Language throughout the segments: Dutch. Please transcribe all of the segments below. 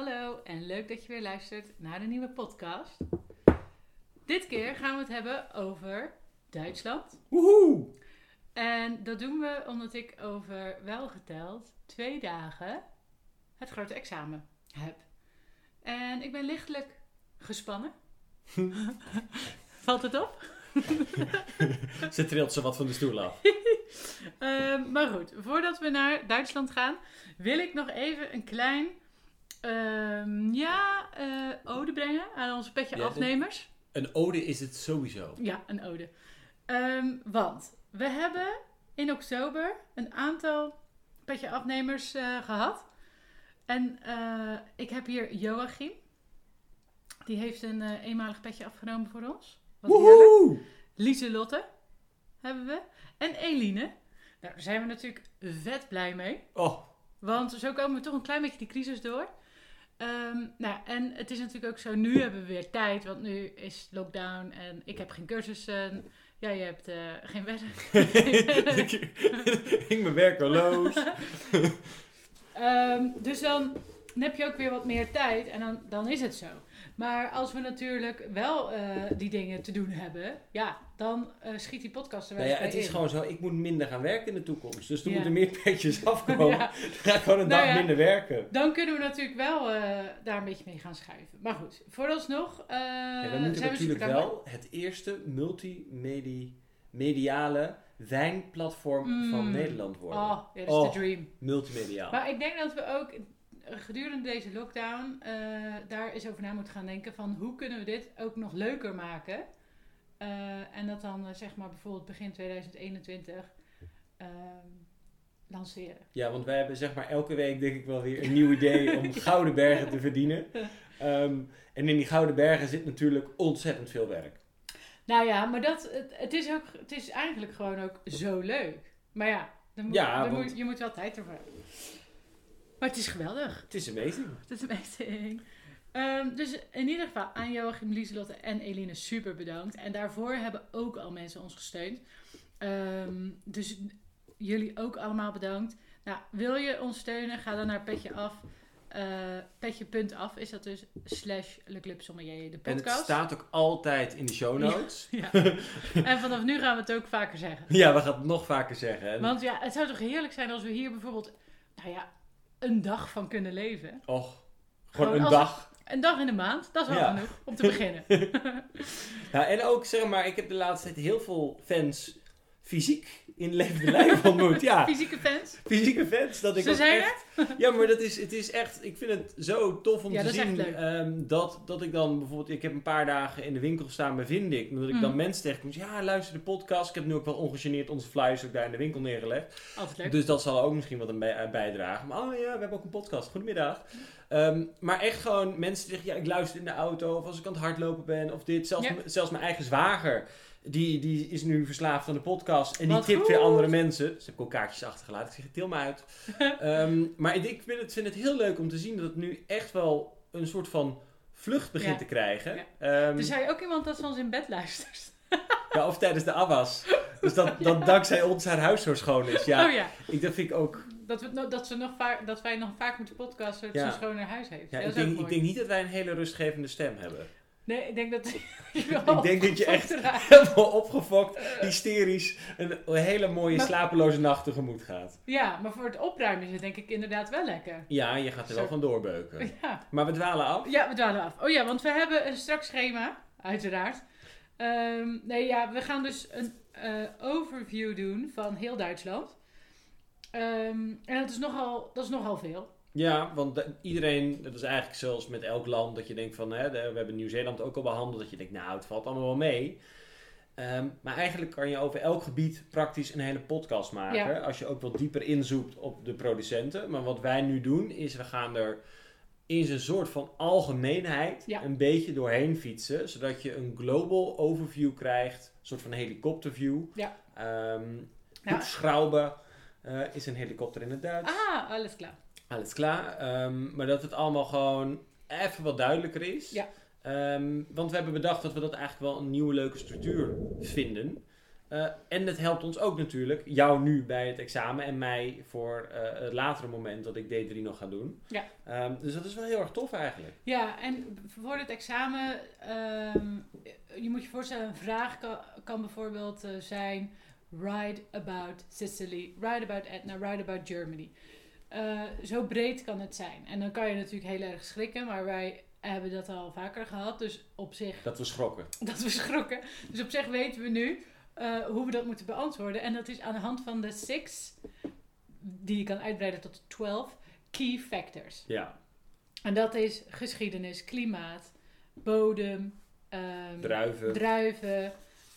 Hallo en leuk dat je weer luistert naar de nieuwe podcast. Dit keer gaan we het hebben over Duitsland. Woehoe! En dat doen we omdat ik over welgeteld twee dagen het grote examen heb. En ik ben lichtelijk gespannen. Valt het op? Ze trilt ze wat van de stoel af. Ehm, maar goed, voordat we naar Duitsland gaan, wil ik nog even een klein ehm, ja, eh, ode brengen aan onze petje Ja, afnemers. Een ode is het sowieso. Ja, een ode. Ehm, want we hebben in oktober een aantal petje afnemers eh, gehad. En eh, ik heb hier Joachim. Die heeft een eenmalig petje afgenomen voor ons. Wat. Woehoe! Lieselotte hebben we. En Eline. Nou, daar zijn we natuurlijk vet blij mee. Oh, Want zo komen we toch een klein beetje die crisis door. Ehm, nou, en het is natuurlijk ook zo, nu hebben we weer tijd, want nu is lockdown en ik heb geen cursussen. Jij hebt eh, geen werk. ik ging mijn werkeloos. Ehm, dus dan, dan heb je ook weer wat meer tijd en dan, dan is het zo. Maar als we natuurlijk wel eh, die dingen te doen hebben, ja, dan eh, schiet die podcast er wel Nou ja, het is gewoon zo, ik moet minder gaan werken in de toekomst. Dus er Ja. moeten meer petjes afkomen. Ja. Dan ga ik gewoon een Nou dag ja. minder werken. Dan kunnen we natuurlijk wel eh, daar een beetje mee gaan schuiven. Maar goed, vooralsnog Ja, we moeten zijn natuurlijk wel het eerste multimediale wijnplatform van Mm. Nederland worden. Oh, dat is Oh. de dream. Multimediaal. Maar ik denk dat we ook gedurende deze lockdown eh, daar eens over na moeten gaan denken van hoe kunnen we dit ook nog leuker maken. Eh, en dat dan eh, zeg maar bijvoorbeeld begin 2021 ehm, lanceren. Ja, want wij hebben zeg maar elke week denk ik wel weer een nieuw idee om gouden bergen te verdienen. Ehm, en in die gouden bergen zit natuurlijk ontzettend veel werk. Nou ja, maar dat, het, het, is ook, het is eigenlijk gewoon ook zo leuk. Maar ja, dan moet, Ja, dan want- moet, je moet wel tijd ervoor hebben. Maar het is geweldig. Het is amazing. Dat is amazing. Ehm, dus in ieder geval aan Joachim, Lieselotte en Eline super bedankt. En daarvoor hebben ook al mensen ons gesteund. Ehm, dus jullie ook allemaal bedankt. Nou, wil je ons steunen? Ga dan naar Petje Af. Eh, Petje.af is dat dus. Slash Le Club Sommelier, de En het podcast. staat ook altijd in de show notes. Ja. en vanaf nu gaan we het ook vaker zeggen. Ja, we gaan het nog vaker zeggen. En, Want ja, het zou toch heerlijk zijn als we hier bijvoorbeeld, nou ja, een dag van kunnen leven. och, gewoon Gewoon een dag. Een dag in de maand, dat is wel Ja. genoeg om te beginnen. Ja, en ook zeg maar, ik heb de laatste tijd heel veel fans fysiek in levende lijf ontmoet. Ja, Fysieke fans. fysieke fans. Dat ik Ze zijn echt, Ja, maar dat is, het is echt, ik vind het zo tof om Ja, te dat zien ehm, dat, dat ik dan bijvoorbeeld, ik heb een paar dagen in de winkel gestaan bij Vindik. Dat ik Mhm. dan mensen tegenkom, ja luister de podcast. Ik heb nu ook wel ongegeneerd onze flyers ook daar in de winkel neergelegd. Altijd leuk. Dus dat zal ook misschien wat een eh, bijdragen. Maar oh ja, we hebben ook een podcast. Goedemiddag. Ehm, maar echt gewoon mensen die zeggen, ja, ik luister in de auto. Of als ik aan het hardlopen ben. Of dit. Zelfs, Ja. zelfs mijn eigen zwager. Die, die is nu verslaafd aan de podcast. En die tipt weer andere mensen. Dus heb ik ook kaartjes achtergelaten. Ik zeg, til me uit. Ehm, maar ik- vind het, vind het heel leuk om te zien dat het nu echt wel een soort van vlucht begint Ja. te krijgen. Ja. Ehm, Er zei ook iemand dat ze ons in bed luistert. ja, of tijdens de afwas. Dus dat, dat dankzij ons haar huis zo schoon is. Ja, Oh ja, ik, dat vind ik ook... dat, we, dat, ze nog vaak, dat wij nog vaak moeten podcasten Ja. ze een schoner huis heeft. Ja, ik, dat denk, ik denk niet dat wij een hele rustgevende stem hebben. Nee, ik denk dat... Ik denk dat je echt helemaal opgefokt, hysterisch, een, hele mooie Maar- slapeloze nacht tegemoet gaat. Ja, maar voor het opruimen is het denk ik inderdaad wel lekker. Ja, je gaat er wel van doorbeuken. Ja. Maar we dwalen af. Ja, we dwalen af. Oh ja, want we hebben een strak schema, uiteraard. Ehm, nee, ja, we gaan dus een eh, overview doen van heel Duitsland. Ehm, en dat is, nogal, dat is nogal veel. Ja, want de- iedereen, dat is eigenlijk zoals met elk land, dat je denkt van, hè, we hebben Nieuw-Zeeland ook al behandeld, dat je denkt, nou, het valt allemaal wel mee. Ehm, maar eigenlijk kan je over elk gebied praktisch een hele podcast maken. Ja. Als je ook wat dieper inzoekt op de producenten. Maar wat wij nu doen, is we gaan er in zijn soort van algemeenheid Ja. een beetje doorheen fietsen. Zodat je een global overview krijgt. Een soort van helikopterview. Ja. Ehm Ja. Hubschrauber, eh, is een helikopter in het Duits. Ah, alles klaar. Alles klaar. Ehm, maar dat het allemaal gewoon even wat duidelijker is. Ja. Ehm, want we hebben bedacht dat we dat eigenlijk wel een nieuwe leuke structuur vinden. Eh, en het helpt ons ook natuurlijk, jou nu bij het examen en mij voor eh, het latere moment dat ik D3 nog ga doen. Ja. Ehm, dus dat is wel heel erg tof eigenlijk. Ja, en voor het examen, je moet je voorstellen, een vraag kan, kan bijvoorbeeld eh, zijn: write about Sicily, write about Etna, write about Germany. Eh, zo breed kan het zijn. En dan kan je natuurlijk heel erg schrikken, maar wij hebben dat al vaker gehad. Dus op zich, Dat we schrokken. dat we schrokken. Dus op zich weten we nu eh, hoe we dat moeten beantwoorden. En dat is aan de hand van de six, die je kan uitbreiden tot 12, key factors. Ja, En dat is geschiedenis, klimaat, bodem, druiven, druiven,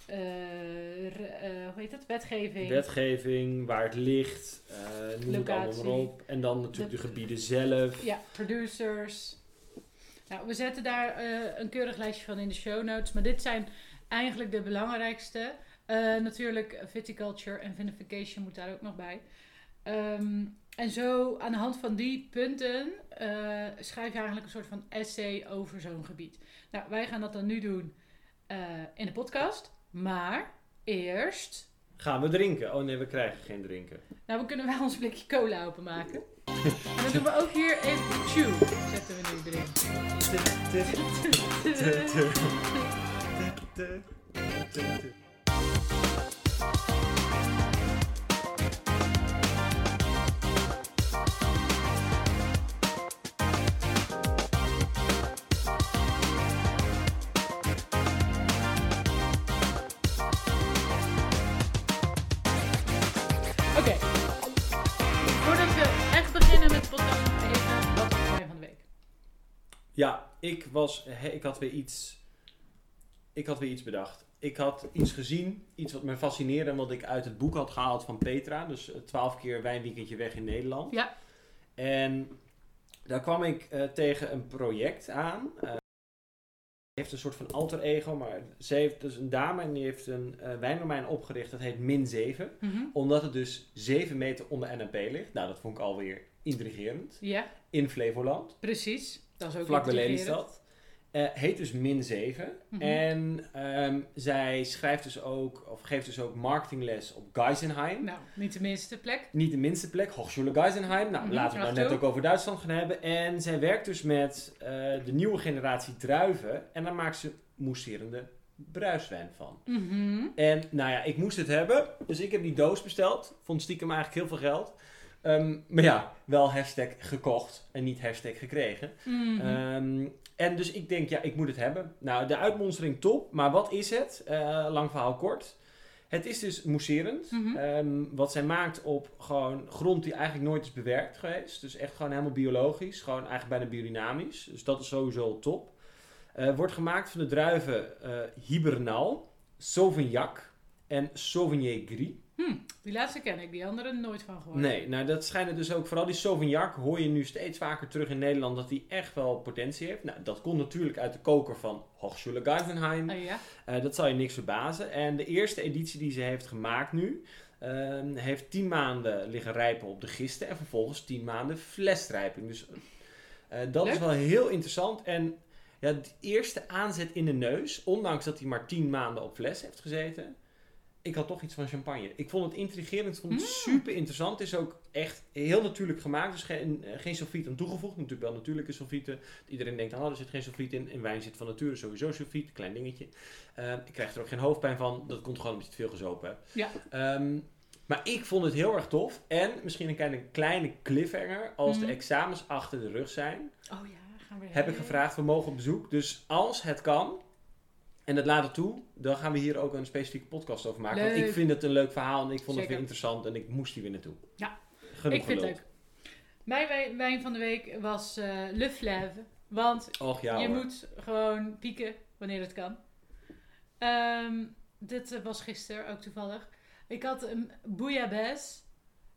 eh, eh, hoe heet dat? Wetgeving. wetgeving, waar het ligt, eh noem het allemaal Locatie. maar op. En dan natuurlijk de, De- gebieden zelf. Ja, producers. Nou, we zetten daar een keurig lijstje van in de show notes. Maar dit zijn eigenlijk de belangrijkste. Natuurlijk viticulture en vinification moet daar ook nog bij. Ehm, en zo aan de hand van die punten schrijf je eigenlijk een soort van essay over zo'n gebied. Nou, wij gaan dat dan nu doen in de podcast. Maar eerst... Gaan we drinken? Oh nee, we krijgen geen drinken. Nou, we kunnen wel ons blikje cola openmaken. En dan doen we ook hier even chew. Zetten we nu erin. Was, ik had weer iets. Ik had weer iets bedacht. Ik had iets gezien, iets wat me fascineerde en wat ik uit het boek had gehaald van Petra. Dus eh, 12 keer wijnweekendje weg in Nederland. Ja. En daar kwam ik eh, tegen een project aan. Ze heeft een soort van alter ego, maar ze heeft dus een dame en die heeft een eh, wijndomein opgericht. Dat heet Min 7. Mhm. Omdat het dus 7 meter onder NNP ligt. Nou, dat vond ik alweer intrigerend. Ja, In Flevoland. precies. Dat is ook Vlak bij. Lelystad. Eh, heet dus min 7. Mhm. En ehm, zij schrijft dus ook, of geeft dus ook marketingles op Geisenheim. Nou, niet de minste plek. Niet de minste plek, Hochschule Geisenheim. Nou, Mhm, laten we het net ook over Duitsland gaan hebben. En zij werkt dus met eh, de nieuwe generatie druiven. En daar maakt ze mousserende bruiswijn van. Mhm. En nou ja, ik moest het hebben. Dus ik heb die doos besteld. Vond stiekem eigenlijk heel veel geld. Ehm, maar ja, wel hashtag gekocht en niet hashtag gekregen. Mhm. En dus ik denk, ja, ik moet het hebben. Nou, de uitmonstering top. Maar wat is het? Eh, lang verhaal kort. Het is dus mousserend. Mhm. Ehm, wat zij maakt op gewoon grond die eigenlijk nooit is bewerkt geweest. Dus echt gewoon helemaal biologisch. Gewoon eigenlijk bijna biodynamisch. Dus dat is sowieso top. Eh, wordt gemaakt van de druiven eh Hibernal, Sauvignac en Sauvignon Gris. Hm, die laatste ken ik, die andere nooit van gehoord. Nee, nou dat schijnen dus ook, vooral die Sauvignac hoor je nu steeds vaker terug in Nederland dat die echt wel potentie heeft. Nou, dat komt natuurlijk uit de koker van Hochschule Geisenheim. Oh ja? Eh, dat zal je niks verbazen. En de eerste editie die ze heeft gemaakt nu, ehm, heeft 10 maanden liggen rijpen op de gisten en vervolgens 10 maanden flesrijping. Dus eh, dat is wel heel interessant. En ja, de eerste aanzet in de neus, ondanks dat hij maar 10 maanden op fles heeft gezeten, ik had toch iets van champagne. Ik vond het intrigerend, ik vond het Mm. super interessant. Het is ook echt heel natuurlijk gemaakt, dus geen, eh, geen sulfiet aan toegevoegd. Natuurlijk wel natuurlijke sulfieten. Iedereen denkt, oh, er zit geen sulfiet in. In wijn zit van nature sowieso sulfiet, klein dingetje. Eh, ik krijg er ook geen hoofdpijn van. Dat komt gewoon omdat je te veel gezopen hebt. Ja. Ehm, maar ik vond het heel erg tof. En misschien een kleine, kleine cliffhanger. Als de examens achter de rug zijn, Oh ja, gaan we heb ik gevraagd, we mogen op bezoek. Dus als het kan, en dat laat het toe, dan gaan we hier ook een specifieke podcast over maken. Want ik vind het een leuk verhaal en ik vond het weer interessant en ik moest hier weer naartoe. Ja. Genoeg ik vind het leuk. Mijn wij- wijn van de week was eh Le Fleuve. Want Och ja je hoor. moet gewoon pieken wanneer het kan. Ehm, dit eh, was gisteren ook toevallig. Ik had een bouillabaisse.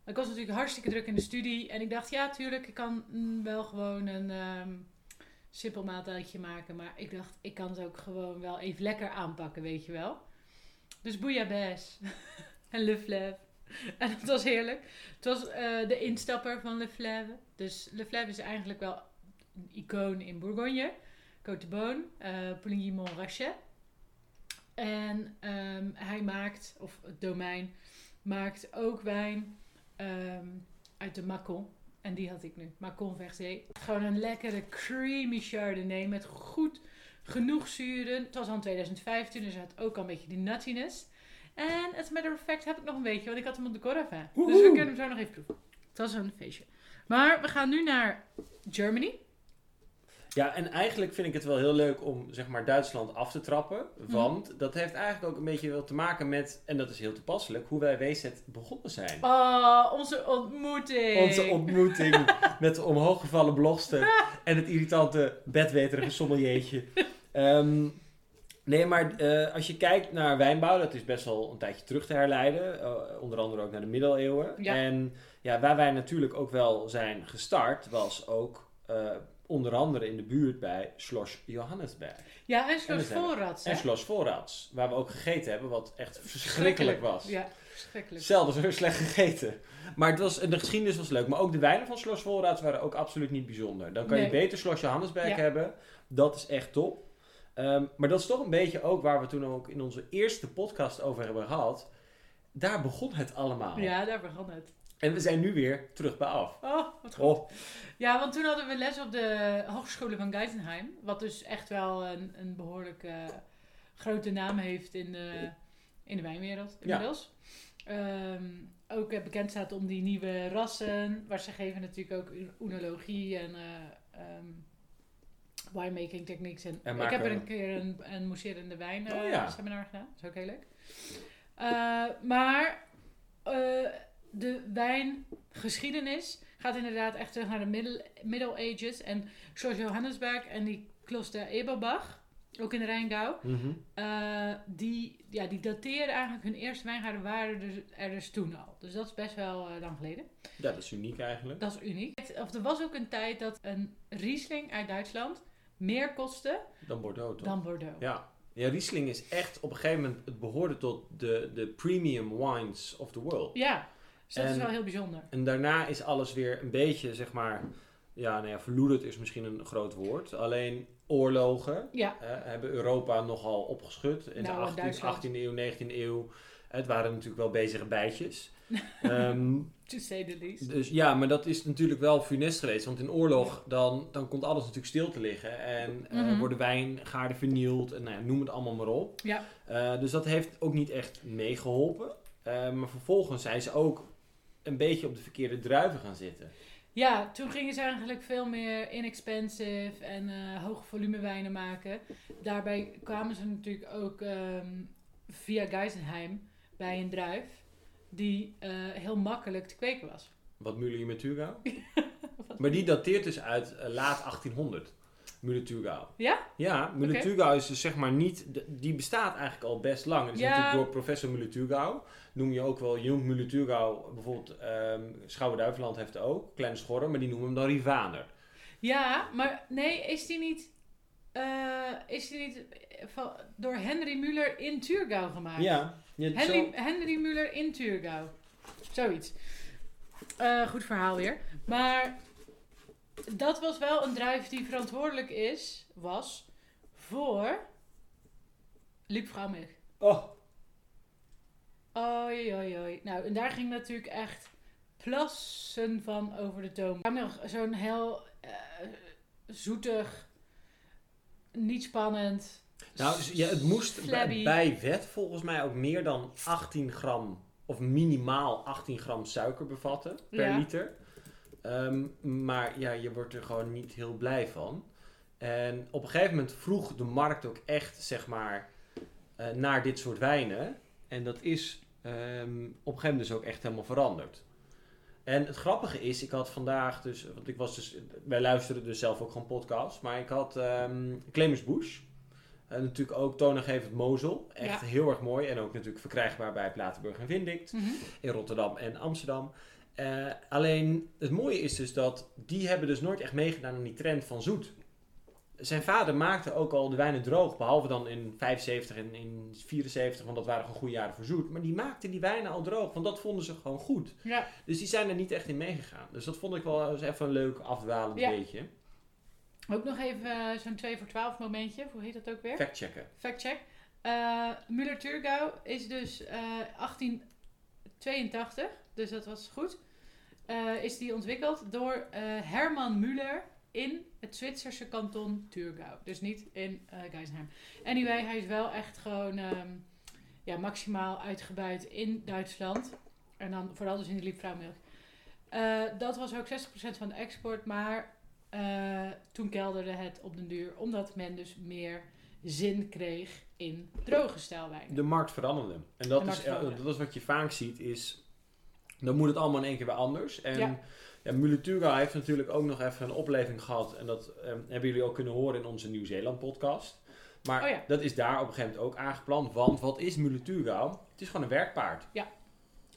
Ik was natuurlijk hartstikke druk in de studie. En ik dacht, ja, tuurlijk, ik kan mm, wel gewoon een ehm simpel maken. Maar ik dacht, ik kan het ook gewoon wel even lekker aanpakken, weet je wel. Dus bouillabaisse en Le Fleuve. En het was heerlijk. Het was eh, de instapper van Le Fleuve. Dus Le Fleuve is eigenlijk wel een icoon in Bourgogne. Côte de Beaune, eh Pouligny-Montrachet. En ehm, hij maakt, of het domein, maakt ook wijn ehm, uit de Macon. En die had ik nu, Macon Versé. Gewoon een lekkere creamy Chardonnay met goed genoeg zuren. Het was al in 2015, dus hij had ook al een beetje die nuttiness. En as a matter of fact heb ik nog een beetje, want ik had hem op de Corava. Dus we kunnen hem zo nog even proeven. Het was een feestje. Maar we gaan nu naar Germany. Ja, en eigenlijk vind ik het wel heel leuk om zeg maar Duitsland af te trappen. Want dat heeft eigenlijk ook een beetje wel te maken met, en dat is heel toepasselijk, hoe wij WZ begonnen zijn. Oh, onze ontmoeting. Onze ontmoeting met de omhooggevallen blogster en het irritante bedweterige sommeliertje. Ehm, nee, maar eh, als je kijkt naar wijnbouw, dat is best wel een tijdje terug te herleiden. eh, onder andere ook naar de middeleeuwen. Ja. En ja, waar wij natuurlijk ook wel zijn gestart, was ook eh, onder andere in de buurt bij Schloss Johannesberg. Ja, en Schloss Voorrats. hè? En Schloss Voorrats, waar we ook gegeten hebben, wat echt verschrikkelijk was. Ja, verschrikkelijk. Zelden zo slecht gegeten. Maar het was, de geschiedenis was leuk. Maar ook de wijnen van Schloss Voorraads waren ook absoluut niet bijzonder. Dan kan je beter Schloss Johannesberg Ja. hebben. Dat is echt top. Ehm, maar dat is toch een beetje ook waar we toen ook in onze eerste podcast over hebben gehad. Daar begon het allemaal. Ja, daar begon het. En we zijn nu weer terug bij af. Oh, wat goed. Oh, Ja, want toen hadden we les op de Hogescholen van Geisenheim. Wat dus echt wel een, een behoorlijk eh, grote naam heeft in de, in de wijnwereld inmiddels. Ehm, ook eh, bekend staat om die nieuwe rassen. Waar ze geven natuurlijk ook oenologie en eh, ehm, winemaking techniques. En, En ik heb er een keer een, een mousserende wijn Oh ja. seminar gedaan. Dat is ook heel leuk. Eh, maar de wijngeschiedenis gaat inderdaad echt terug naar de middle, middle Ages. En zoals Johannesberg en die Kloster Eberbach, ook in de Rijngau, mhm. eh, die, ja, die dateren eigenlijk hun eerste wijngaarden waren dus, er dus toen al. Dus dat is best wel eh, lang geleden. ja, dat is uniek eigenlijk. Dat is uniek. Of er was ook een tijd dat een Riesling uit Duitsland meer kostte Dan Bordeaux toch? dan Bordeaux. Ja. Ja, Riesling is echt op een gegeven moment, het behoorde tot de, de premium wines of the world. Ja, dus dat is En- wel heel bijzonder. En daarna is alles weer een beetje, zeg maar, ja, nou ja, verloederd is misschien een groot woord. Alleen oorlogen Ja, eh, hebben Europa nogal opgeschud in Nou, de 18, Duitsland. 18e eeuw, 19e eeuw. Het waren natuurlijk wel bezige bijtjes. Ehm, to say the least. dus ja, maar dat is natuurlijk wel funest geweest. Want in oorlog, dan, dan komt alles natuurlijk stil te liggen. En eh, Mhm. worden wijngaarden vernield. En nou ja, noem het allemaal maar op. Ja. Eh, dus dat heeft ook niet echt meegeholpen. Eh, maar vervolgens zijn ze ook een beetje op de verkeerde druiven gaan zitten. Ja, toen gingen ze eigenlijk veel meer inexpensive en eh hoge volume wijnen maken. Daarbij kwamen ze natuurlijk ook ehm, via Geisenheim bij een druif die eh, heel makkelijk te kweken was. Wat Muller met Thurgau. maar die dateert dus uit eh, laat 1800. Muller Thurgau. Ja? Ja. Thurgau is dus zeg maar niet... die bestaat eigenlijk al best lang. Is Ja. natuurlijk door professor Muller Thurgau. Noem je ook wel... Muller Thurgau... Bijvoorbeeld ehm Schouwen-Duiveland heeft ook. Kleine Schorren. Maar die noemen hem dan Rivaner. Ja, maar nee, is die niet, eh, is die niet eh, van, door Henry Muller in Thurgau gemaakt? Ja. ja zo- Henry, Henry Muller in Thurgau. Zoiets. Eh, goed verhaal weer. Maar dat was wel een druif die verantwoordelijk is, was, voor Vrouwmilch. Oh, Oei, oei, oei. Nou, en daar ging natuurlijk echt plassen van over de toom. Zo'n heel eh, zoetig, niet spannend. Nou, ja, het moest bij wet volgens mij ook meer dan 18 gram, of minimaal 18 gram suiker bevatten per Ja. liter. Ehm, maar ja, je wordt er gewoon niet heel blij van. En op een gegeven moment vroeg de markt ook echt, zeg maar, eh, naar dit soort wijnen. En dat is ehm, op een gegeven moment dus ook echt helemaal veranderd. En het grappige is, ik had vandaag dus, want ik was dus, wij luisteren dus zelf ook gewoon podcasts, maar ik had ehm Clemens Bush. En natuurlijk ook toonaangevend Mozel. Echt Ja. heel erg mooi. En ook natuurlijk verkrijgbaar bij Platenburg en Vindict. Mhm. In Rotterdam en Amsterdam. Eh, alleen het mooie is dus dat die hebben dus nooit echt meegedaan aan die trend van zoet. Zijn vader maakte ook al de wijnen droog. Behalve dan in 75 en in 74. Want dat waren gewoon goede jaren voor zoet. Maar die maakte die wijnen al droog. Want dat vonden ze gewoon goed. Ja, Dus die zijn er niet echt in meegegaan. Dus dat vond ik wel eens even een leuk afdwalend Ja. beetje. ook nog even eh, zo'n 2 voor 12 momentje. Hoe heet dat ook weer? Fact checken. Fact check. Eh Müller-Thurgau is dus eh 1882, dus dat was goed. Eh, is die ontwikkeld door eh, Herman Müller in het Zwitserse kanton Thurgau. Dus niet in eh Geisenheim. Anyway, hij is wel echt gewoon ehm, ja, maximaal uitgebuit in Duitsland. En dan vooral dus in de liefvrouwmilk. Eh dat was ook 60% van de export, maar toen kelderde het op den duur, omdat men dus meer zin kreeg in droge stijlwijn. De markt veranderde. En dat, is, dat is wat je vaak ziet, is... Dan moet het allemaal in één keer weer anders. En Ja. ja. Heeft natuurlijk ook nog even een opleving gehad. En dat ehm, hebben jullie ook kunnen horen in onze Nieuw-Zeeland podcast. Maar Oh ja. dat is daar op een gegeven moment ook aangeplant. Want wat is Müller-Thurgau? Het is gewoon een werkpaard. Ja.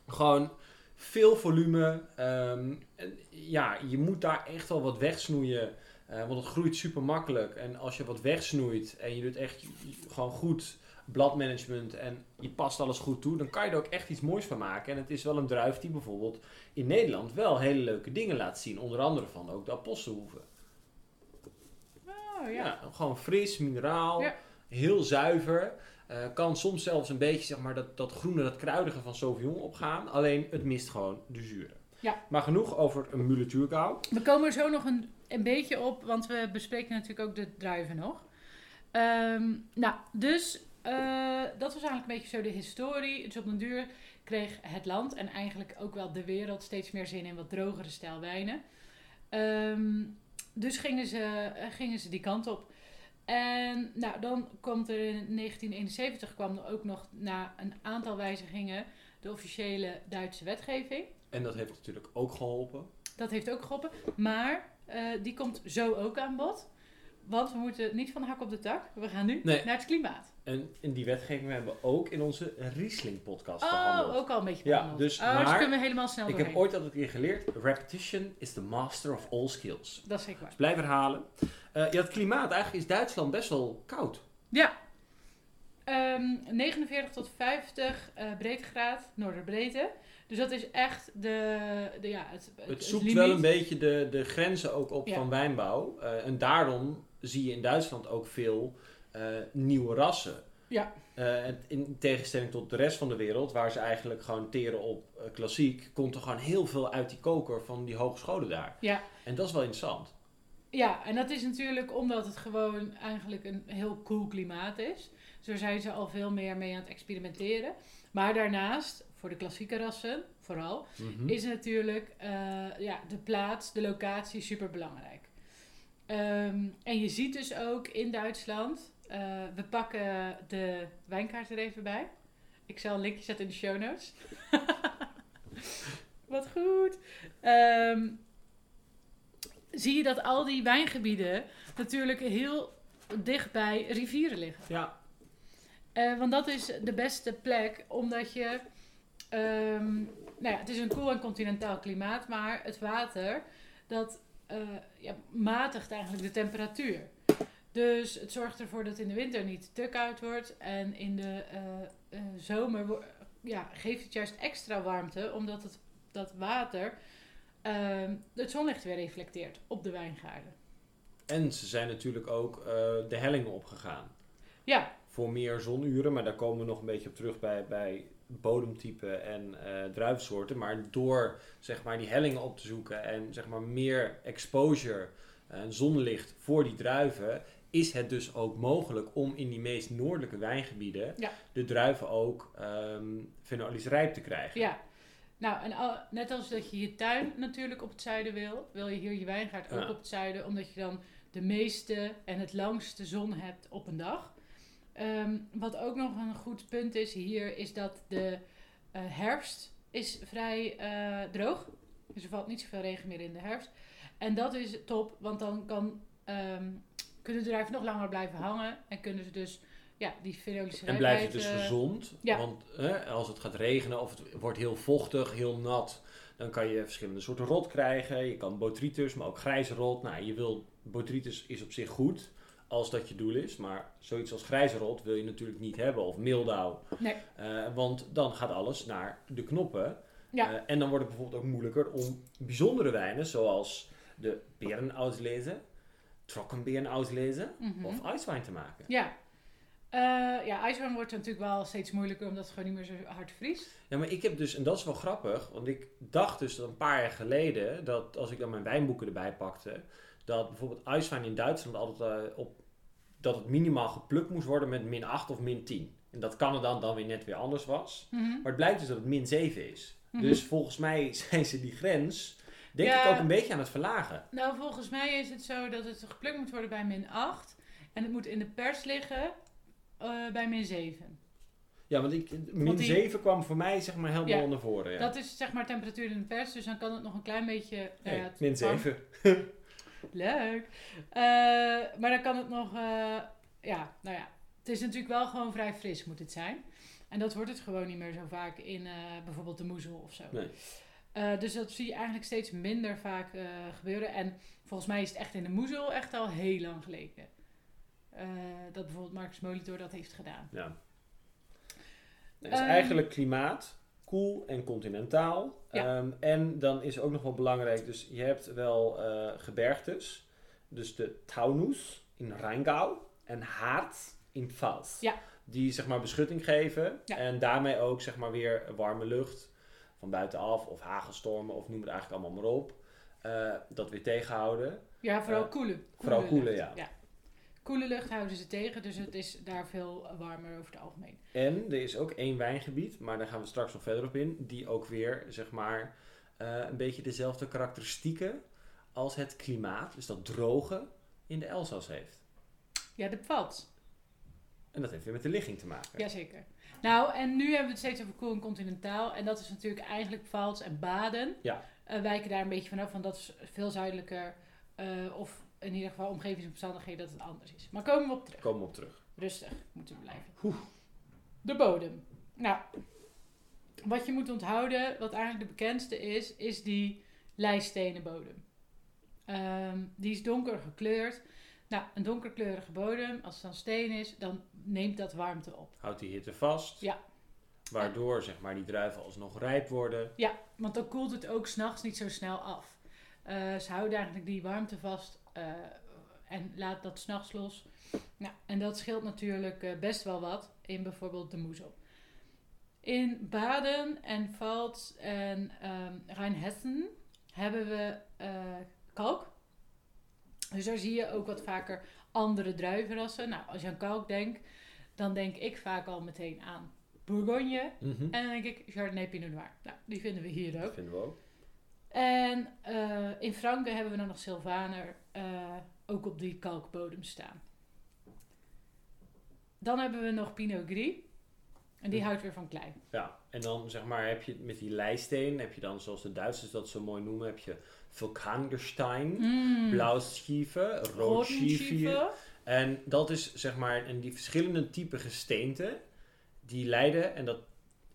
Gewoon veel volume. ehm, en ja, je moet daar echt wel wat wegsnoeien. eh, want het groeit super makkelijk. En als je wat wegsnoeit en je doet echt gewoon goed bladmanagement en je past alles goed toe, dan kan je er ook echt iets moois van maken. En het is wel een druif die bijvoorbeeld in Nederland wel hele leuke dingen laat zien. Onder andere van ook de apostelhoeven. Oh ja. Ja, gewoon fris, mineraal, Ja. heel zuiver. Eh, kan soms zelfs een beetje zeg maar, dat, dat groene, dat kruidige van Sauvignon opgaan. Alleen het mist gewoon de zure. Ja. Maar genoeg over een Müller-Thurgau. We komen er zo nog een, een beetje op, want we bespreken natuurlijk ook de druiven nog. Ehm, nou, dus eh, dat was eigenlijk een beetje zo de historie. Dus op den duur kreeg het land en eigenlijk ook wel de wereld steeds meer zin in wat drogere stijl wijnen. Ehm, dus gingen ze, eh, gingen ze die kant op. En nou, dan komt er in 1971 kwam er ook nog na een aantal wijzigingen de officiële Duitse wetgeving. En dat heeft natuurlijk ook geholpen. Dat heeft ook geholpen. Maar eh, die komt zo ook aan bod. Want we moeten niet van de hak op de tak. We gaan nu Nee. naar het klimaat. En in die wetgeving hebben we ook in onze Riesling podcast Oh, behandeld. ook al een beetje Ja, dus- oh, dus maar kunnen we helemaal snel Ik doorheen. heb ooit altijd hier geleerd, repetition is the master of all skills. Dat is zeker waar. Dus blijf herhalen. Eh ja, het klimaat, eigenlijk is Duitsland best wel koud. Ja. Ehm, 49 tot 50 eh breedtegraad, noorderbreedte. Dus dat is echt de, de ja, het, Het zoekt wel een beetje de, de grenzen ook op Ja. van wijnbouw. Eh, en daarom zie je in Duitsland ook veel eh, nieuwe rassen. Ja. Eh, in tegenstelling tot de rest van de wereld, waar ze eigenlijk gewoon teren op eh, klassiek, komt er gewoon heel veel uit die koker van die hogescholen daar. Ja. En dat is wel interessant. Ja, en dat is natuurlijk omdat het gewoon eigenlijk een heel cool klimaat is. Zo zijn ze al veel meer mee aan het experimenteren. Maar daarnaast, voor de klassieke rassen vooral, Mhm. is natuurlijk ja, de plaats, de locatie super belangrijk. En je ziet dus ook in Duitsland, eh, we pakken de wijnkaart er even bij. Ik zal een linkje zetten in de show notes. Wat goed. Ehm, zie je dat al die wijngebieden natuurlijk heel dicht bij rivieren liggen. Ja, Eh, want dat is de beste plek, omdat je... ehm, nou ja, het is een koel en continentaal klimaat, maar het water, dat eh, ja, matigt eigenlijk de temperatuur. Dus het zorgt ervoor dat in de winter niet te koud wordt. En in de eh, eh, zomer ja, geeft het juist extra warmte, omdat het, dat water ehm, het zonlicht weer reflecteert op de wijngaarden. en ze zijn natuurlijk ook de hellingen opgegaan. Ja, Voor meer zonuren, maar daar komen we nog een beetje op terug bij, bij bodemtype en eh druivensoorten. Maar door zeg maar, die hellingen op te zoeken en zeg maar, meer exposure en zonlicht voor die druiven, is het dus ook mogelijk om in die meest noordelijke wijngebieden Ja. de druiven ook ehm fenolisch rijp te krijgen. Ja, nou en al- net als dat je je tuin natuurlijk op het zuiden wil, wil je hier je wijngaard ook Ja. op het zuiden, omdat je dan de meeste en het langste zon hebt op een dag. Ehm, wat ook nog een goed punt is hier, is dat de eh, herfst is vrij eh, droog. Dus er valt niet zoveel regen meer in de herfst. En dat is top, want dan kan, ehm, kunnen de druiven nog langer blijven hangen en kunnen ze dus ja, die fenolische En blijft het dus eh, gezond. ja. Want als het gaat regenen of het wordt heel vochtig, heel nat, dan kan je verschillende soorten rot krijgen. Je kan botrytis, maar ook grijze rot. Nou, je wil, botrytis is op zich goed als dat je doel is. Maar zoiets als grijze rot wil je natuurlijk niet hebben. Of mildauw. Nee. Eh, want dan gaat alles naar de knoppen. Ja. Eh, en dan wordt het bijvoorbeeld ook moeilijker om bijzondere wijnen, zoals de Beerenauslese, Trockenbeerenauslese mhm. of Eiswein te maken. Ja, Eh, ja, ijswijn wordt natuurlijk wel steeds moeilijker omdat het gewoon niet meer zo hard vriest. Ja, maar ik heb dus, en dat is wel grappig, want ik dacht dus dat een paar jaar geleden, dat als ik dan mijn wijnboeken erbij pakte, dat bijvoorbeeld ijswijn in Duitsland altijd op, dat het minimaal geplukt moest worden met min 8 of min 10. En dat kan er dan, dan weer net weer anders was. Mhm. Maar het blijkt dus dat het min 7 is. Mhm. Dus volgens mij zijn ze die grens, denk Ja. ik, ook een beetje aan het verlagen. Nou, volgens mij is het zo dat het geplukt moet worden bij min 8. En het moet in de pers liggen eh, bij min 7. Ja, want ik, min Want die- 7 kwam voor mij zeg maar helemaal Ja, naar voren. Ja. Dat is zeg maar temperatuur in de pers, dus dan kan het nog een klein beetje... Nee, het min warm- 7. Leuk. Eh, maar dan kan het nog, eh, ja, nou ja. Het is natuurlijk wel gewoon vrij fris moet het zijn. En dat wordt het gewoon niet meer zo vaak in eh, bijvoorbeeld de moezel of zo. Nee. Dus dat zie je eigenlijk steeds minder vaak gebeuren. En volgens mij is het echt in de moezel echt al heel lang geleden. dat bijvoorbeeld Marcus Molitor dat heeft gedaan. Ja. Is Ehm. eigenlijk klimaat, koel en continentaal. Ja. Ehm, en dan is ook nog wel belangrijk, dus je hebt wel eh, gebergtes. Dus de Taunus in Rheingau en Haart in Pfalz. Ja. Die zeg maar beschutting geven Ja. en daarmee ook zeg maar weer warme lucht van buitenaf of hagelstormen of noem het eigenlijk allemaal maar op. eh, dat weer tegenhouden. Ja, vooral Eh, koele. vooral koele, lucht. ja. Koele lucht houden ze tegen, dus het is daar veel warmer over het algemeen. En er is ook één wijngebied, maar daar gaan we straks nog verder op in, die ook weer zeg maar eh, een beetje dezelfde karakteristieken als het klimaat, dus dat droge, in de Elzas heeft. Ja, de pfalz. En dat heeft weer met de ligging te maken. Jazeker. Nou, en nu hebben we het steeds over koel en continentaal. En dat is natuurlijk eigenlijk Pfalz en Baden. Ja. Eh, wijken daar een beetje vanaf, want dat is veel zuidelijker. eh, of in ieder geval omgevingsomstandigheden dat het anders is. Maar komen we op terug. Komen we op terug. Rustig moeten we blijven. De bodem. Nou, wat je moet onthouden, wat eigenlijk de bekendste is, is die lijststenen bodem. Ehm, die is donker gekleurd. Nou, een donkerkleurige bodem, als het dan steen is, dan neemt dat warmte op. Houdt die hitte vast. Ja. Waardoor zeg maar die druiven alsnog rijp worden. Want dan koelt het ook s'nachts niet zo snel af. Eh, ze houden eigenlijk die warmte vast eh, en laat dat s'nachts los. Nou, en dat scheelt natuurlijk eh, best wel wat in bijvoorbeeld de moezel. In Baden en Pfalz en ehm Rijnhessen hebben we eh, kalk. Dus daar zie je ook wat vaker andere druivenrassen. Nou, als je aan kalk denkt, dan denk ik vaak al meteen aan Bourgogne. Mhm. En dan denk ik Chardonnay Pinot Noir. Nou, die vinden we hier Dat ook. vinden we ook. En eh, in Franken hebben we dan nog Sylvaner eh, ook op die kalkbodem staan. Dan hebben we nog Pinot Gris. En die Hm. houdt weer van klei. Ja, en dan zeg maar heb je met die lijsteen, heb je dan zoals de Duitsers dat zo mooi noemen, heb je Vulkangestein, Mm. Blauwschieven, Roodschieven. Roodschieven. En dat is zeg maar, en die verschillende typen gesteenten, die leiden, en dat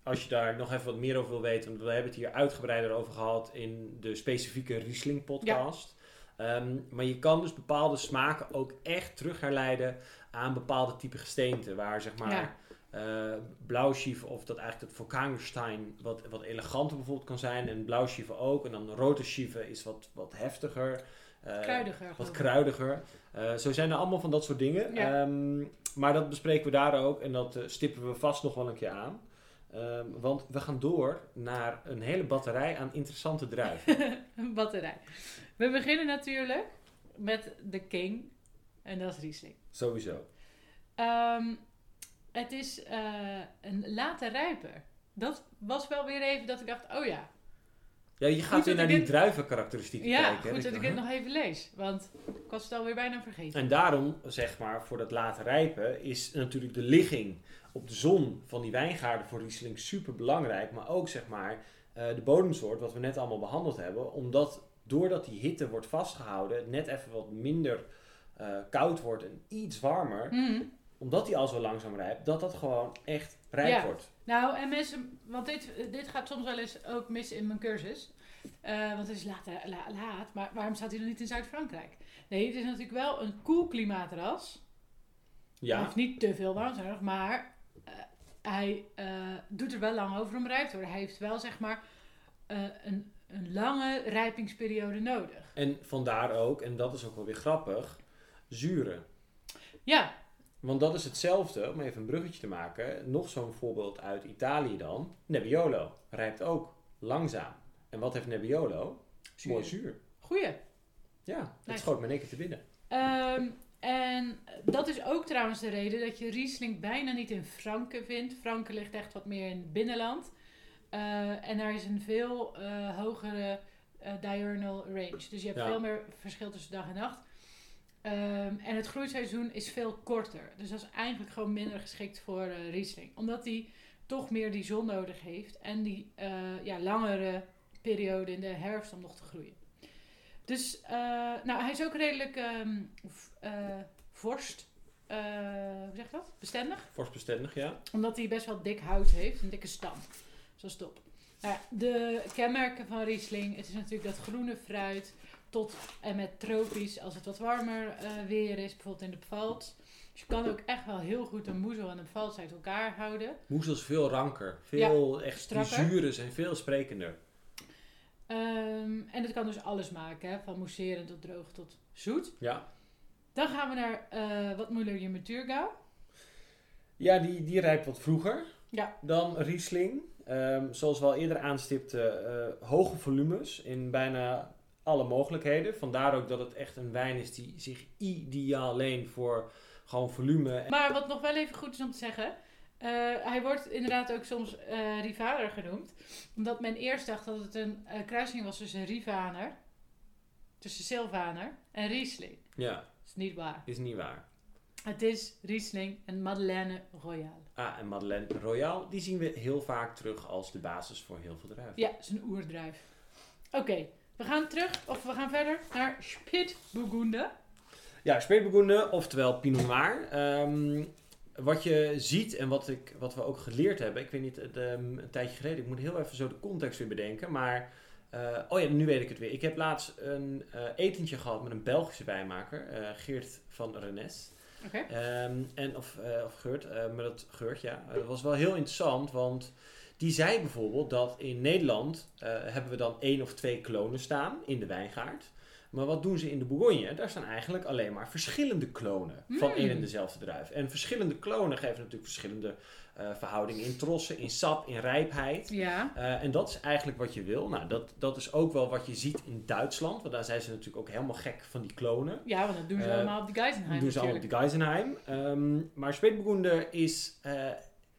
als je daar nog even wat meer over wil weten, want we hebben het hier uitgebreider over gehad in de specifieke Riesling podcast. Ehm, maar je kan dus bepaalde smaken ook echt terug herleiden aan bepaalde type gesteenten, waar zeg maar Ja. eh blauwschieven of dat eigenlijk het Vulkangestein wat, wat eleganter bijvoorbeeld kan zijn en blauwschieven ook. En dan rode schieven is wat, wat heftiger. eh, Kruidiger. wat kruidiger. Eh, zo zijn er allemaal van dat soort dingen. Ja. Ehm, maar dat bespreken we daar ook en dat stippen we vast nog wel een keer aan. Ehm, want we gaan door naar een hele batterij aan interessante druiven. Een batterij. We beginnen natuurlijk met de king. En dat is Riesling. Sowieso. Ehm, het is eh, een late rijper. Dat was wel weer even dat ik dacht, oh ja. Ja, je Goed gaat weer naar die dit- druivenkarakteristieken Ja, kijken. hè. goed dat ik het nog even lees. Want ik was het alweer bijna vergeten. En daarom, zeg maar, voor dat late rijpen is natuurlijk de ligging op de zon van die wijngaarden voor Riesling super belangrijk. Maar ook, zeg maar, eh, de bodemsoort, wat we net allemaal behandeld hebben. Omdat, doordat die hitte wordt vastgehouden, het net even wat minder eh, koud wordt en iets warmer. Mhm. Omdat die al zo langzaam rijpt, dat dat gewoon echt rijp Ja. wordt. Nou, en mensen, want dit, dit gaat soms wel eens ook mis in mijn cursus. Eh, want het is laat, la- laat, maar waarom staat hij dan niet in Zuid-Frankrijk? Nee, het is natuurlijk wel een koel klimaatras. Hij Ja, heeft niet te veel warmte nodig, maar eh, hij eh, doet er wel lang over om rijp te worden. Hij heeft wel, zeg maar, eh, een, een lange rijpingsperiode nodig. en vandaar ook, en dat is ook wel weer grappig, zuren. Ja, Want dat is hetzelfde, om even een bruggetje te maken. Nog zo'n voorbeeld uit Italië dan. Nebbiolo rijpt ook langzaam. En wat heeft Nebbiolo? Mooi zuur. Goeie. Ja, dat Nice. schoot me in één keer te binnen. Ehm, en dat is ook trouwens de reden dat je Riesling bijna niet in Franken vindt. Franken ligt echt wat meer in het binnenland. Eh, en daar is een veel eh, hogere eh, diurnal range. Dus je hebt Ja. veel meer verschil tussen dag en nacht. Ehm, en het groeiseizoen is veel korter. Dus dat is eigenlijk gewoon minder geschikt voor eh, Riesling. Omdat hij toch meer die zon nodig heeft. En die eh, ja, langere periode in de herfst om nog te groeien. Dus eh, nou, hij is ook redelijk eh, vorst. hoe zeg je dat? Bestendig. Vorstbestendig, ja. Omdat hij best wel dik hout heeft, een dikke stam. Zoals top. Nou de kenmerken van Riesling, het is natuurlijk dat groene fruit tot en met tropisch als het wat warmer eh, weer is, bijvoorbeeld in de Pfalz. Dus je kan ook echt wel heel goed een moezel en een Pfalz uit elkaar houden. Moesel is veel ranker. Veel, echt, die strakker. zuren zijn veel sprekender. Ehm, en het kan dus alles maken, hè, van mousserend tot droog tot zoet. Ja. Dan gaan we naar eh, wat Muller je Thurgau. Ja, die, die rijpt wat vroeger Ja. dan Riesling. Ehm, zoals we al eerder aanstipten, eh, hoge volumes in bijna alle mogelijkheden. Vandaar ook dat het echt een wijn is die zich ideaal leent voor gewoon volume. Maar wat nog wel even goed is om te zeggen. eh, hij wordt inderdaad ook soms eh Rivaner genoemd. Omdat men eerst dacht dat het een eh, kruising was tussen Rivaner, tussen Sylvaner en Riesling. Ja, is niet waar. is niet waar. Het is Riesling en Madeleine Royale. Ah, en Madeleine Royale, die zien we heel vaak terug als de basis voor heel veel druiven. Ja, het is een oerdruif. Oké, we gaan terug, of we gaan verder naar Spitburgunde. Ja, Spätburgunder, oftewel Pinot Noir. Ehm, wat je ziet en wat, ik, wat we ook geleerd hebben, ik weet niet, ehm, een tijdje geleden, ik moet heel even zo de context weer bedenken, maar, eh, oh ja, nu weet ik het weer. Ik heb laatst een eh, etentje gehad met een Belgische wijnmaker, eh, Geert van Rennes. Oké. Ehm, en, of, of Geurt, maar dat Geurt, ja. Dat was wel heel interessant, want die zei bijvoorbeeld dat in Nederland eh, hebben we dan één of twee klonen staan in de wijngaard. Maar wat doen ze in de Bourgogne? Daar staan eigenlijk alleen maar verschillende klonen van Hmm. één en dezelfde druif. En verschillende klonen geven natuurlijk verschillende eh, verhoudingen in trossen, in sap, in rijpheid. Ja. Eh, en dat is eigenlijk wat je wil. Nou, dat, dat is ook wel wat je ziet in Duitsland. Want daar zijn ze natuurlijk ook helemaal gek van die klonen. ja, want dat doen ze allemaal op de Geisenheim Dat doen ze allemaal op de Geisenheim. Ehm, maar Spätburgunder is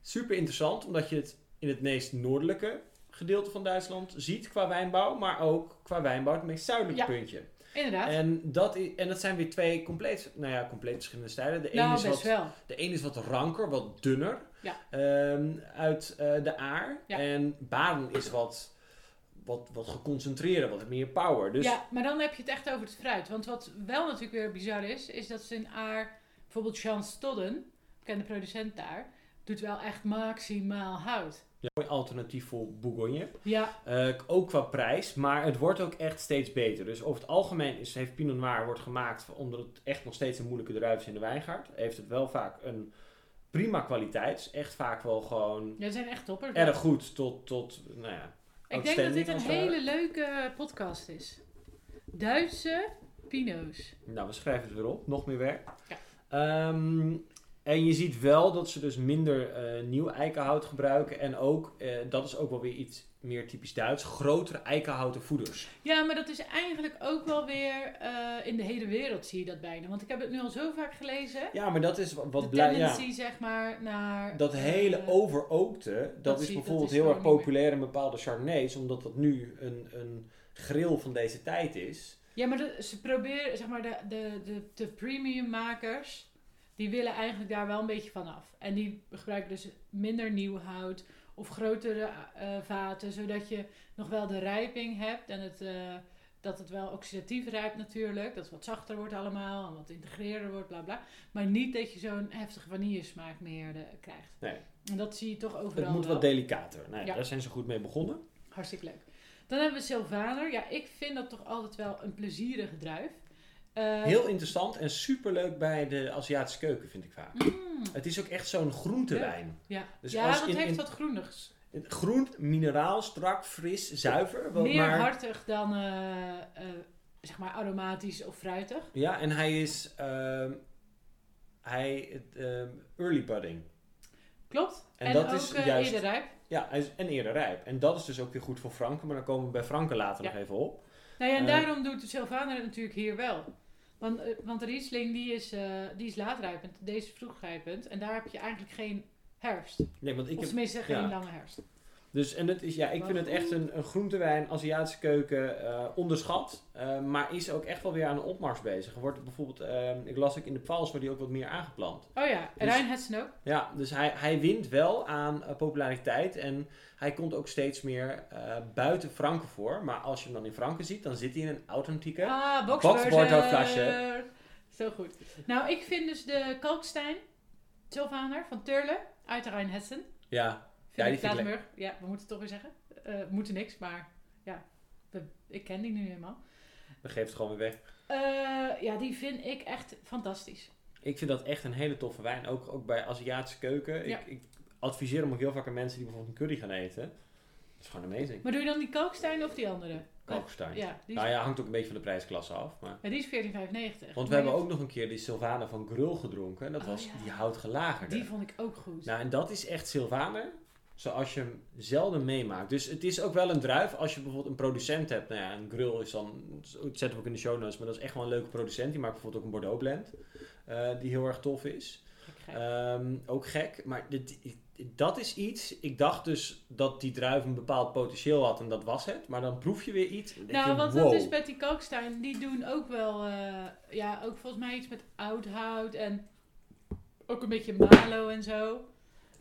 super interessant, omdat je het in het meest noordelijke gedeelte van Duitsland ziet qua wijnbouw, maar ook qua wijnbouw het meest zuidelijke Ja. puntje. Inderdaad. En dat, en dat zijn weer twee compleet, nou ja, compleet verschillende stijlen. De nou, ene is wat, de een is wat ranker, wat dunner Ja. ehm, uit eh, de aar. Ja. En Baden is wat, wat, wat geconcentreerder, wat meer power. Dus Ja, maar dan heb je het echt over het fruit. Want wat wel natuurlijk weer bizar is, is dat ze in Aar, bijvoorbeeld Jean Stodden, bekende producent daar, doet wel echt maximaal hout. ja, mooi alternatief voor Bourgogne. Ja, Eh, ook qua prijs, maar het wordt ook echt steeds beter. Dus over het algemeen is, heeft Pinot Noir wordt gemaakt omdat het echt nog steeds een moeilijke druif is in de wijngaard. Heeft het wel vaak een prima kwaliteit. Is Echt vaak wel gewoon ja, ze zijn echt toppers. erg goed tot, tot nou ja, Ik denk dat dit een ware. hele leuke podcast is. Duitse Pino's. Nou, we schrijven het weer op. Nog meer werk. Ja. Ehm, en je ziet wel dat ze dus minder eh, nieuw eikenhout gebruiken. En ook, eh, dat is ook wel weer iets meer typisch Duits, grotere eikenhouten voeders. Ja, maar dat is eigenlijk ook wel weer eh, in de hele wereld zie je dat bijna. Want ik heb het nu al zo vaak gelezen. Ja, maar dat is wat, wat de blij- ja. zeg maar, naar... Dat hele overookte, dat, dat is zie- dat bijvoorbeeld is heel erg populair in bepaalde chardonnays, omdat dat nu een, een grill van deze tijd is. Ja, maar de- ze proberen, zeg maar, de, de, de, de premium makers, die willen eigenlijk daar wel een beetje van af. En die gebruiken dus minder nieuw hout of grotere eh, vaten, zodat je nog wel de rijping hebt en het, eh, dat het wel oxidatief rijpt natuurlijk, dat het wat zachter wordt allemaal en wat integreerder wordt, bla bla. Maar niet dat je zo'n heftige vanillesmaak meer eh, krijgt. Nee. En dat zie je toch overal Het moet wel. wat delicater. Ja. daar zijn ze goed mee begonnen. Hartstikke leuk. Dan hebben we Sylvaner. Ja, ik vind dat toch altijd wel een plezierige druif. Eh, Heel interessant en superleuk bij de Aziatische keuken, vind ik vaak. Mm, Het is ook echt zo'n groentewijn. ja, Dus ja als want in- het heeft in- wat groenigs. Groen, mineraal, strak, fris, zuiver. wel- Meer maar, hartig dan eh, eh, zeg maar aromatisch of fruitig. Ja, en hij is, ehm, hij ehm, early budding. Klopt. En En, dat ook is juist- eerder rijp. Ja, hij is en eerder rijp. En dat is dus ook weer goed voor Franken, maar dan komen we bij Franken later Ja. nog even op. Nou ja, en daarom doet de Sylvaner het natuurlijk hier wel. Want, eh, want de Riesling die is, eh, die is laatrijpend, deze is vroegrijpend. En daar heb je eigenlijk geen herfst. Nee, want ik of heb tenminste geen ja. lange herfst. Dus, en het is, ja, ik vind het echt een, een groentewijn, Aziatische keuken, eh, onderschat. eh, maar is ook echt wel weer aan een opmars bezig. Er wordt bijvoorbeeld, eh, ik las ook in de Pfalz, wordt die ook wat meer aangeplant. Oh ja, Dus- Rijn Hetsen ook. Ja, dus hij, hij wint wel aan populariteit en hij komt ook steeds meer buiten Franken voor. Maar als je hem dan in Franken ziet, dan zit hij in een authentieke. Ah. Zo goed. Nou, ik vind dus de Kalkstein Sylvaner van Turle uit Rijn Hessen. Ja, Ja, die vind ik Klatenburg. Ja, we moeten het toch weer zeggen. Eh, we moeten niks, maar ja, we- ik ken die nu helemaal. dan geeft het gewoon weer weg. Eh, ja, die vind ik echt fantastisch. Ik vind dat echt een hele toffe wijn. Ook, ook bij Aziatische keuken. Ja. Ik, ik adviseer hem ook heel vaak aan mensen die bijvoorbeeld een curry gaan eten. Dat is gewoon amazing. Maar doe je dan die Kalkstein of die andere? Kalkstein. Ja, die is, Nou ja, hangt ook een beetje van de prijsklasse af. Maar... ja, die is 14,95. Want we hebben ook nog een keer die Sylvaner van Grul gedronken. En dat Oh, was ja. die houtgelagerde. Die vond ik ook goed. Nou, en dat is echt Sylvaner. Zoals je hem zelden meemaakt. Dus het is ook wel een druif. Als je bijvoorbeeld een producent hebt. Nou ja, een Grul is dan... Dat zetten we ook in de show notes. Maar dat is echt wel een leuke producent. Die maakt bijvoorbeeld ook een Bordeaux blend. eh, die heel erg tof is. Gek. Ehm, ook gek. Maar dit, dat is iets... Ik dacht dus dat die druif een bepaald potentieel had. En dat was het. Maar dan proef je weer iets. nou, je, want wow. dat is die Kalkstein. Die doen ook wel, eh, ja, ook volgens mij iets met oud hout en ook een beetje malo en zo.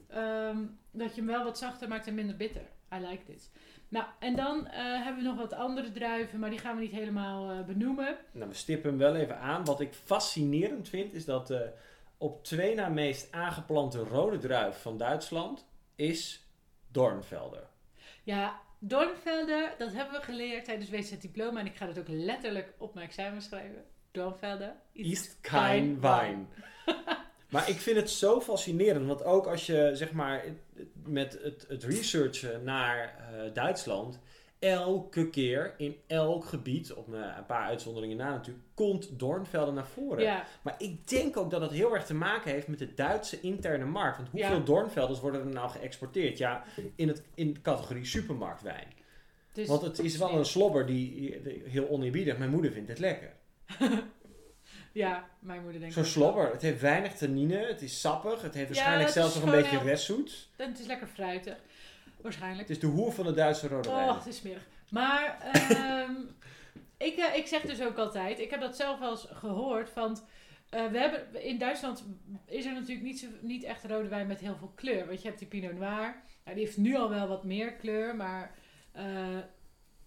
Ehm, dat je hem wel wat zachter maakt en minder bitter. I like this. Nou, en dan eh, hebben we nog wat andere druiven, maar die gaan we niet helemaal eh, benoemen. Nou, we stippen hem wel even aan. Wat ik fascinerend vind, is dat de op twee na meest aangeplante rode druif van Duitsland is Dornfelder. Ja, Dornfelder, dat hebben we geleerd tijdens WZ Diploma en ik ga dat ook letterlijk op mijn examen schrijven. Dornfelder Ist kein Wein. Maar ik vind het zo fascinerend, want ook als je zeg maar met het, het researchen naar eh, Duitsland, elke keer in elk gebied, op een, paar uitzonderingen na natuurlijk, komt Dornfelder naar voren. Ja, Maar ik denk ook dat het heel erg te maken heeft met de Duitse interne markt. Want hoeveel Ja. Dornfelders worden er nou geëxporteerd? Ja, in, het, in de categorie supermarktwijn. dus, Want het is wel een slobber die heel oneerbiedig. Mijn moeder vindt het lekker. Ja, mijn moeder denkt Zo'n slobber. Het heeft weinig tannine. Het is sappig. Het heeft waarschijnlijk zelfs nog een beetje heel- restzoet. wel. Het is lekker fruitig. Waarschijnlijk. Het is de hoer van de Duitse rode wijn. Oh, het is smerig. Maar ehm, ik, eh, ik zeg dus ook altijd, ik heb dat zelf wel eens gehoord, van eh, we hebben, in Duitsland is er natuurlijk niet, zo, niet echt rode wijn met heel veel kleur. Want je hebt die Pinot Noir, nou, die heeft nu al wel wat meer kleur, maar eh,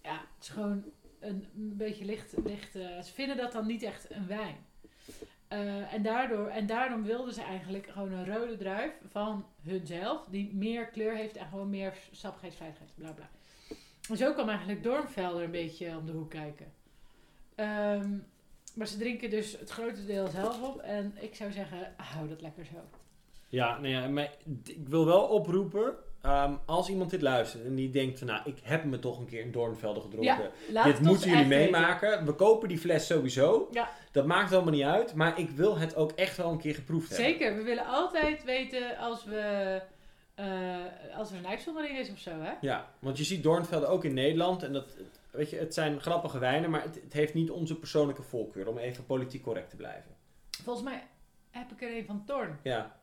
ja, het is gewoon een, een beetje licht. licht ze vinden dat dan niet echt een wijn. Eh, en, daardoor, en daarom wilden ze eigenlijk gewoon een rode druif van hunzelf, die meer kleur heeft en gewoon meer sappigheidsveiligheid, bla bla. En zo kwam eigenlijk Dornfelder een beetje om de hoek kijken. Ehm, maar ze drinken dus het grote deel zelf op. En ik zou zeggen, hou dat lekker zo. Ja, nou ja, maar ik wil wel oproepen. Ehm, als iemand dit luistert en die denkt van nou, ik heb me toch een keer in Doornvelden gedronken. Ja, dit moeten jullie weten. meemaken. We kopen die fles sowieso. Ja. Dat maakt helemaal niet uit. Maar ik wil het ook echt wel een keer geproefd hebben. Zeker, we willen altijd weten als we eh, als er een uitzondering is of zo, hè? Ja, want je ziet Doornvelden ook in Nederland. En dat, weet je, het zijn grappige wijnen, maar het, het heeft niet onze persoonlijke voorkeur. Om even politiek correct te blijven. Volgens mij heb ik er een van Torn Ja.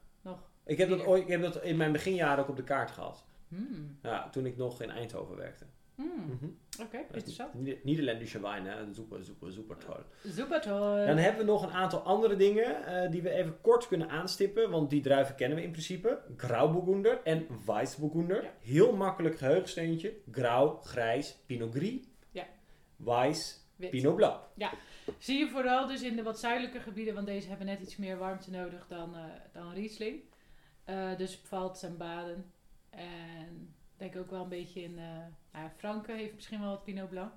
Ik heb, dat ooit, ik heb dat in mijn beginjaren ook op de kaart gehad. Hmm. Ja, toen ik nog in Eindhoven werkte. Hmm. Mhm. Oké, interessant. Nederlandse wijn, hè? Super, super, super toll. Super toll. Dan hebben we nog een aantal andere dingen eh, die we even kort kunnen aanstippen. Want die druiven kennen we in principe. Grauburgunder en Weissburgunder. Ja. Heel makkelijk geheugensteentje. Grauw, grijs, Pinot Gris. Ja. Weiss, Wit. Pinot Blanc. Zie je vooral dus in de wat zuidelijke gebieden, want deze hebben net iets meer warmte nodig dan, eh, dan Riesling. Eh, dus Pfalz en Baden. En ik denk ook wel een beetje in eh nou ja, Franken heeft misschien wel wat Pinot Blanc.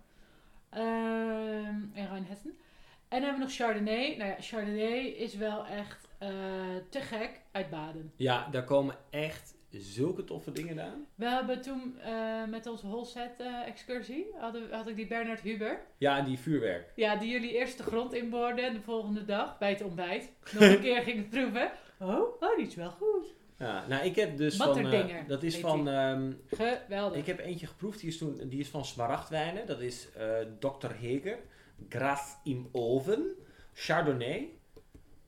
Ehm en Rheinhessen. En dan hebben we nog Chardonnay. Nou ja, Chardonnay is wel echt eh, te gek uit Baden. Ja, daar komen echt zulke toffe dingen gedaan. We hebben toen met onze Holset eh excursie, hadden, had ik die Bernard Huber. Ja, en die vuurwerk. Ja, die jullie eerst de grond inboorden en de volgende dag bij het ontbijt nog een keer gingen proeven. Oh, oh, die is wel goed. Ja, nou, ik heb dus van... eh, dat is van... ehm, Geweldig. ik heb eentje geproefd, die is, toen, die is van Smaragdwijnen. Dat is eh Dr. Heger. Gras im Oven. Chardonnay.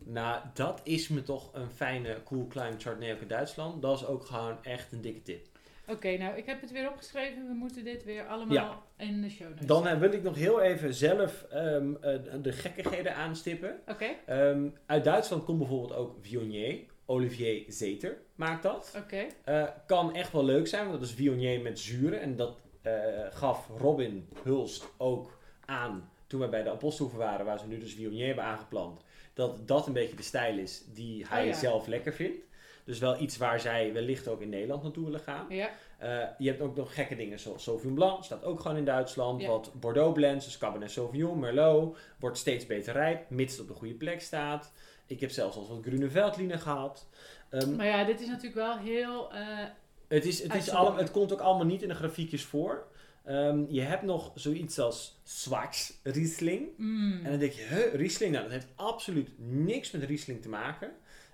Nou, dat is me toch een fijne Cool Climb Chardonnay ook in Duitsland. Dat is ook gewoon echt een dikke tip. Oké, nou, ik heb het weer opgeschreven. We moeten dit weer allemaal Ja. in de show notes. Dan eh, wil ik nog heel even zelf ehm, eh, de gekkigheden aanstippen. Oké, Ehm, uit Duitsland komt bijvoorbeeld ook Viognier. Olivier Zeter maakt dat. oké. Eh, kan echt wel leuk zijn, want dat is Viognier met zuren. En dat eh, gaf Robin Hulst ook aan toen we bij de Apostelhoeven waren, waar ze nu dus Viognier hebben aangeplant. Dat dat een beetje de stijl is die hij Oh ja. zelf lekker vindt. Dus wel iets waar zij wellicht ook in Nederland naartoe willen gaan. Ja, Eh, je hebt ook nog gekke dingen zoals Sauvignon Blanc, staat ook gewoon in Duitsland. Ja. Wat Bordeaux blends, dus Cabernet Sauvignon, Merlot, wordt steeds beter rijp, mits het op de goede plek staat. Ik heb zelfs al wat Grune Veltliner gehad. Ehm, maar ja, dit is natuurlijk wel heel... eh, het, is, het, is het komt ook allemaal niet in de grafiekjes voor. Ehm, je hebt nog zoiets als Schwarz Riesling. mm. En dan denk je, huh, Riesling? Nou, dat heeft absoluut niks met Riesling te maken.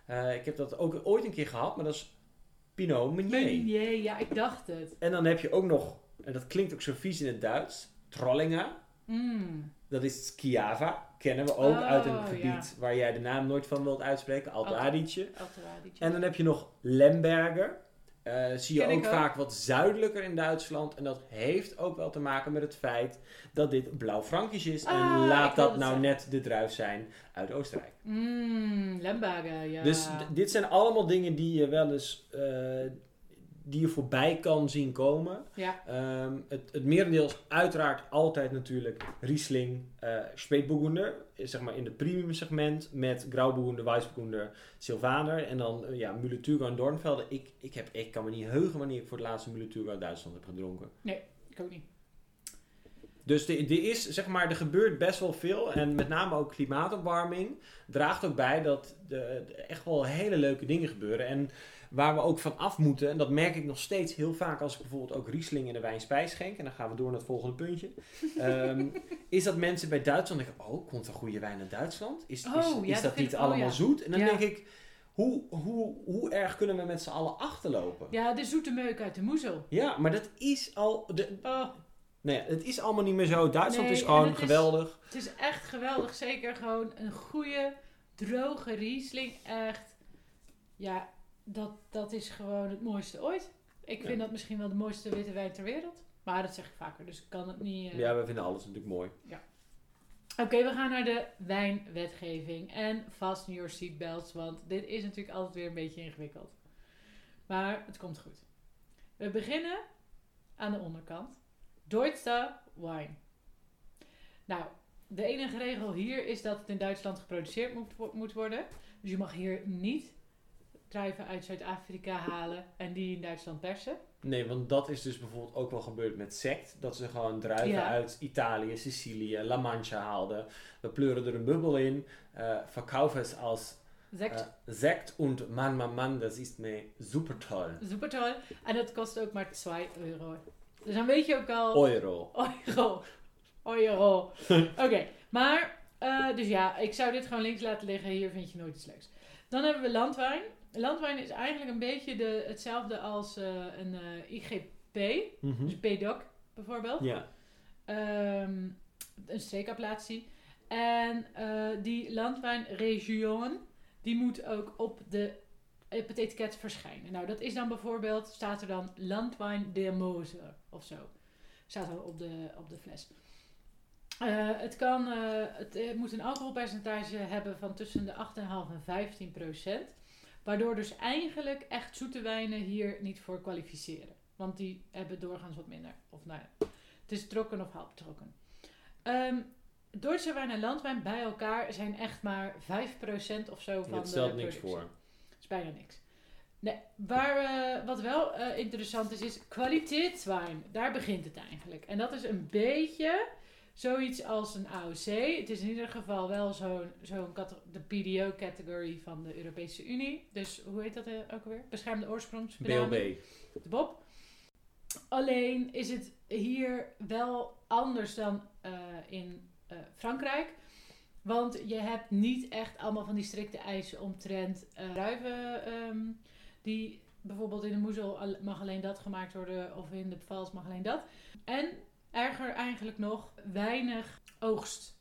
Eh, ik heb dat ook ooit een keer gehad, maar dat is Pinot Meunier. Meunier, ja, ik dacht het. En dan heb je ook nog, en dat klinkt ook zo vies in het Duits, Trollinger. Mm. Dat is Schiava. Kennen we ook Oh, uit een ja. gebied waar jij de naam nooit van wilt uitspreken. Alto Alto. Adige. Altoradetje. En dan heb je nog Lemberger. Eh, zie je ook ook. vaak wat zuidelijker in Duitsland. En dat heeft ook wel te maken met het feit dat dit blauw Frankisch is. Ah, en ik laat dat nou net de druif zijn uit Oostenrijk. Mm, Lemberger, ja. Dus dit zijn allemaal dingen die je wel eens eh, die je voorbij kan zien komen. Ja, Ehm, het, het merendeel is uiteraard altijd natuurlijk Riesling, eh Spätburgunder, eh, zeg maar in het premium segment met Grauburgunder, Weissburgunder, Sylvaner en dan eh, ja, Müller-Thurgau en Dornfelder. Ik, ik, heb, ik kan me niet heugen wanneer ik voor het laatste Müller-Thurgau uit Duitsland heb gedronken. ik ook niet. Dus er er is, zeg maar, er gebeurt best wel veel. En met name ook klimaatopwarming draagt ook bij dat er echt wel hele leuke dingen gebeuren. En waar we ook van af moeten, en dat merk ik nog steeds heel vaak als ik bijvoorbeeld ook Riesling in de wijn spijs schenk. En dan gaan we door naar het volgende puntje. ehm, is dat mensen bij Duitsland denken, oh, komt er goede wijn uit Duitsland? Is, is, Oh, ja, is dat niet ik- oh, allemaal ja. zoet? En dan Ja. denk ik, hoe, hoe, hoe erg kunnen we met z'n allen achterlopen? Ja, de zoete meuk uit de moezel. Ja, maar dat is al... De, Oh, nee, het is allemaal niet meer zo. Duitsland Nee, is gewoon het is- geweldig. het is echt geweldig. Zeker gewoon een goede, droge Riesling. Echt, ja, dat, dat is gewoon het mooiste ooit. Ik Ja. vind dat misschien wel de mooiste witte wijn ter wereld. Maar dat zeg ik vaker, dus ik kan het niet... eh, Ja, we vinden alles natuurlijk mooi. Oké, we gaan naar de wijnwetgeving. En fasten your seatbelts, want dit is natuurlijk altijd weer een beetje ingewikkeld. Maar het komt goed. We beginnen aan de onderkant. Deutsche wine. Nou, de enige regel hier is dat het in Duitsland geproduceerd moet worden. Dus je mag hier niet druiven uit Zuid-Afrika halen en die in Duitsland persen. Nee, want dat is dus bijvoorbeeld ook wel gebeurd met sect. Dat ze gewoon druiven Ja. uit Italië, Sicilië, La Mancha haalden. We pleuren er een bubbel in. eh verkaufen het als Sect, eh, sect. Und man, man, man, dat is me super toll. super toll. En dat kost ook maar 2 euro. Dus dan weet je ook al... Euro. Euro. Euro. Oké, maar, eh, dus ja, ik zou dit gewoon links laten liggen. Hier vind je nooit iets leuks. Dan hebben we landwijn. Landwijn is eigenlijk een beetje de, hetzelfde als eh, een eh, IGP, Mhm. dus PDOC bijvoorbeeld. Ja. Ehm, een streekapplatie. En eh, die landwijnregion, die moet ook op, de, op het etiket verschijnen. Nou, dat is dan bijvoorbeeld, staat er dan Landwijn der Mosel of zo. Staat er op de, op de fles. Het, kan, het eh, moet een alcoholpercentage hebben van tussen de 8,5 en 15 procent. Waardoor dus eigenlijk echt zoete wijnen hier niet voor kwalificeren. Want die hebben doorgaans wat minder. Of nou ja, het is trokken of halftrokken. Ehm Duitse wijn en landwijn bij elkaar zijn echt maar 5% of zo van Dat de stelt niks productie. voor. Dat is bijna niks. Nee, waar, eh, wat wel eh, interessant is, is kwaliteitswijn. Daar begint het eigenlijk. En dat is een beetje zoiets als een AOC. Het is in ieder geval wel zo'n zo'n de PDO-category van de Europese Unie. Dus hoe heet dat eh, ook alweer? Beschermde oorsprongsbenaming. BLB. de Bob. Alleen is het hier wel anders dan eh, in eh, Frankrijk. Want je hebt niet echt allemaal van die strikte eisen omtrent eh druiven. ehm, die bijvoorbeeld in de moezel mag alleen dat gemaakt worden. Of in de vals mag alleen dat. En erger eigenlijk nog, weinig oogst.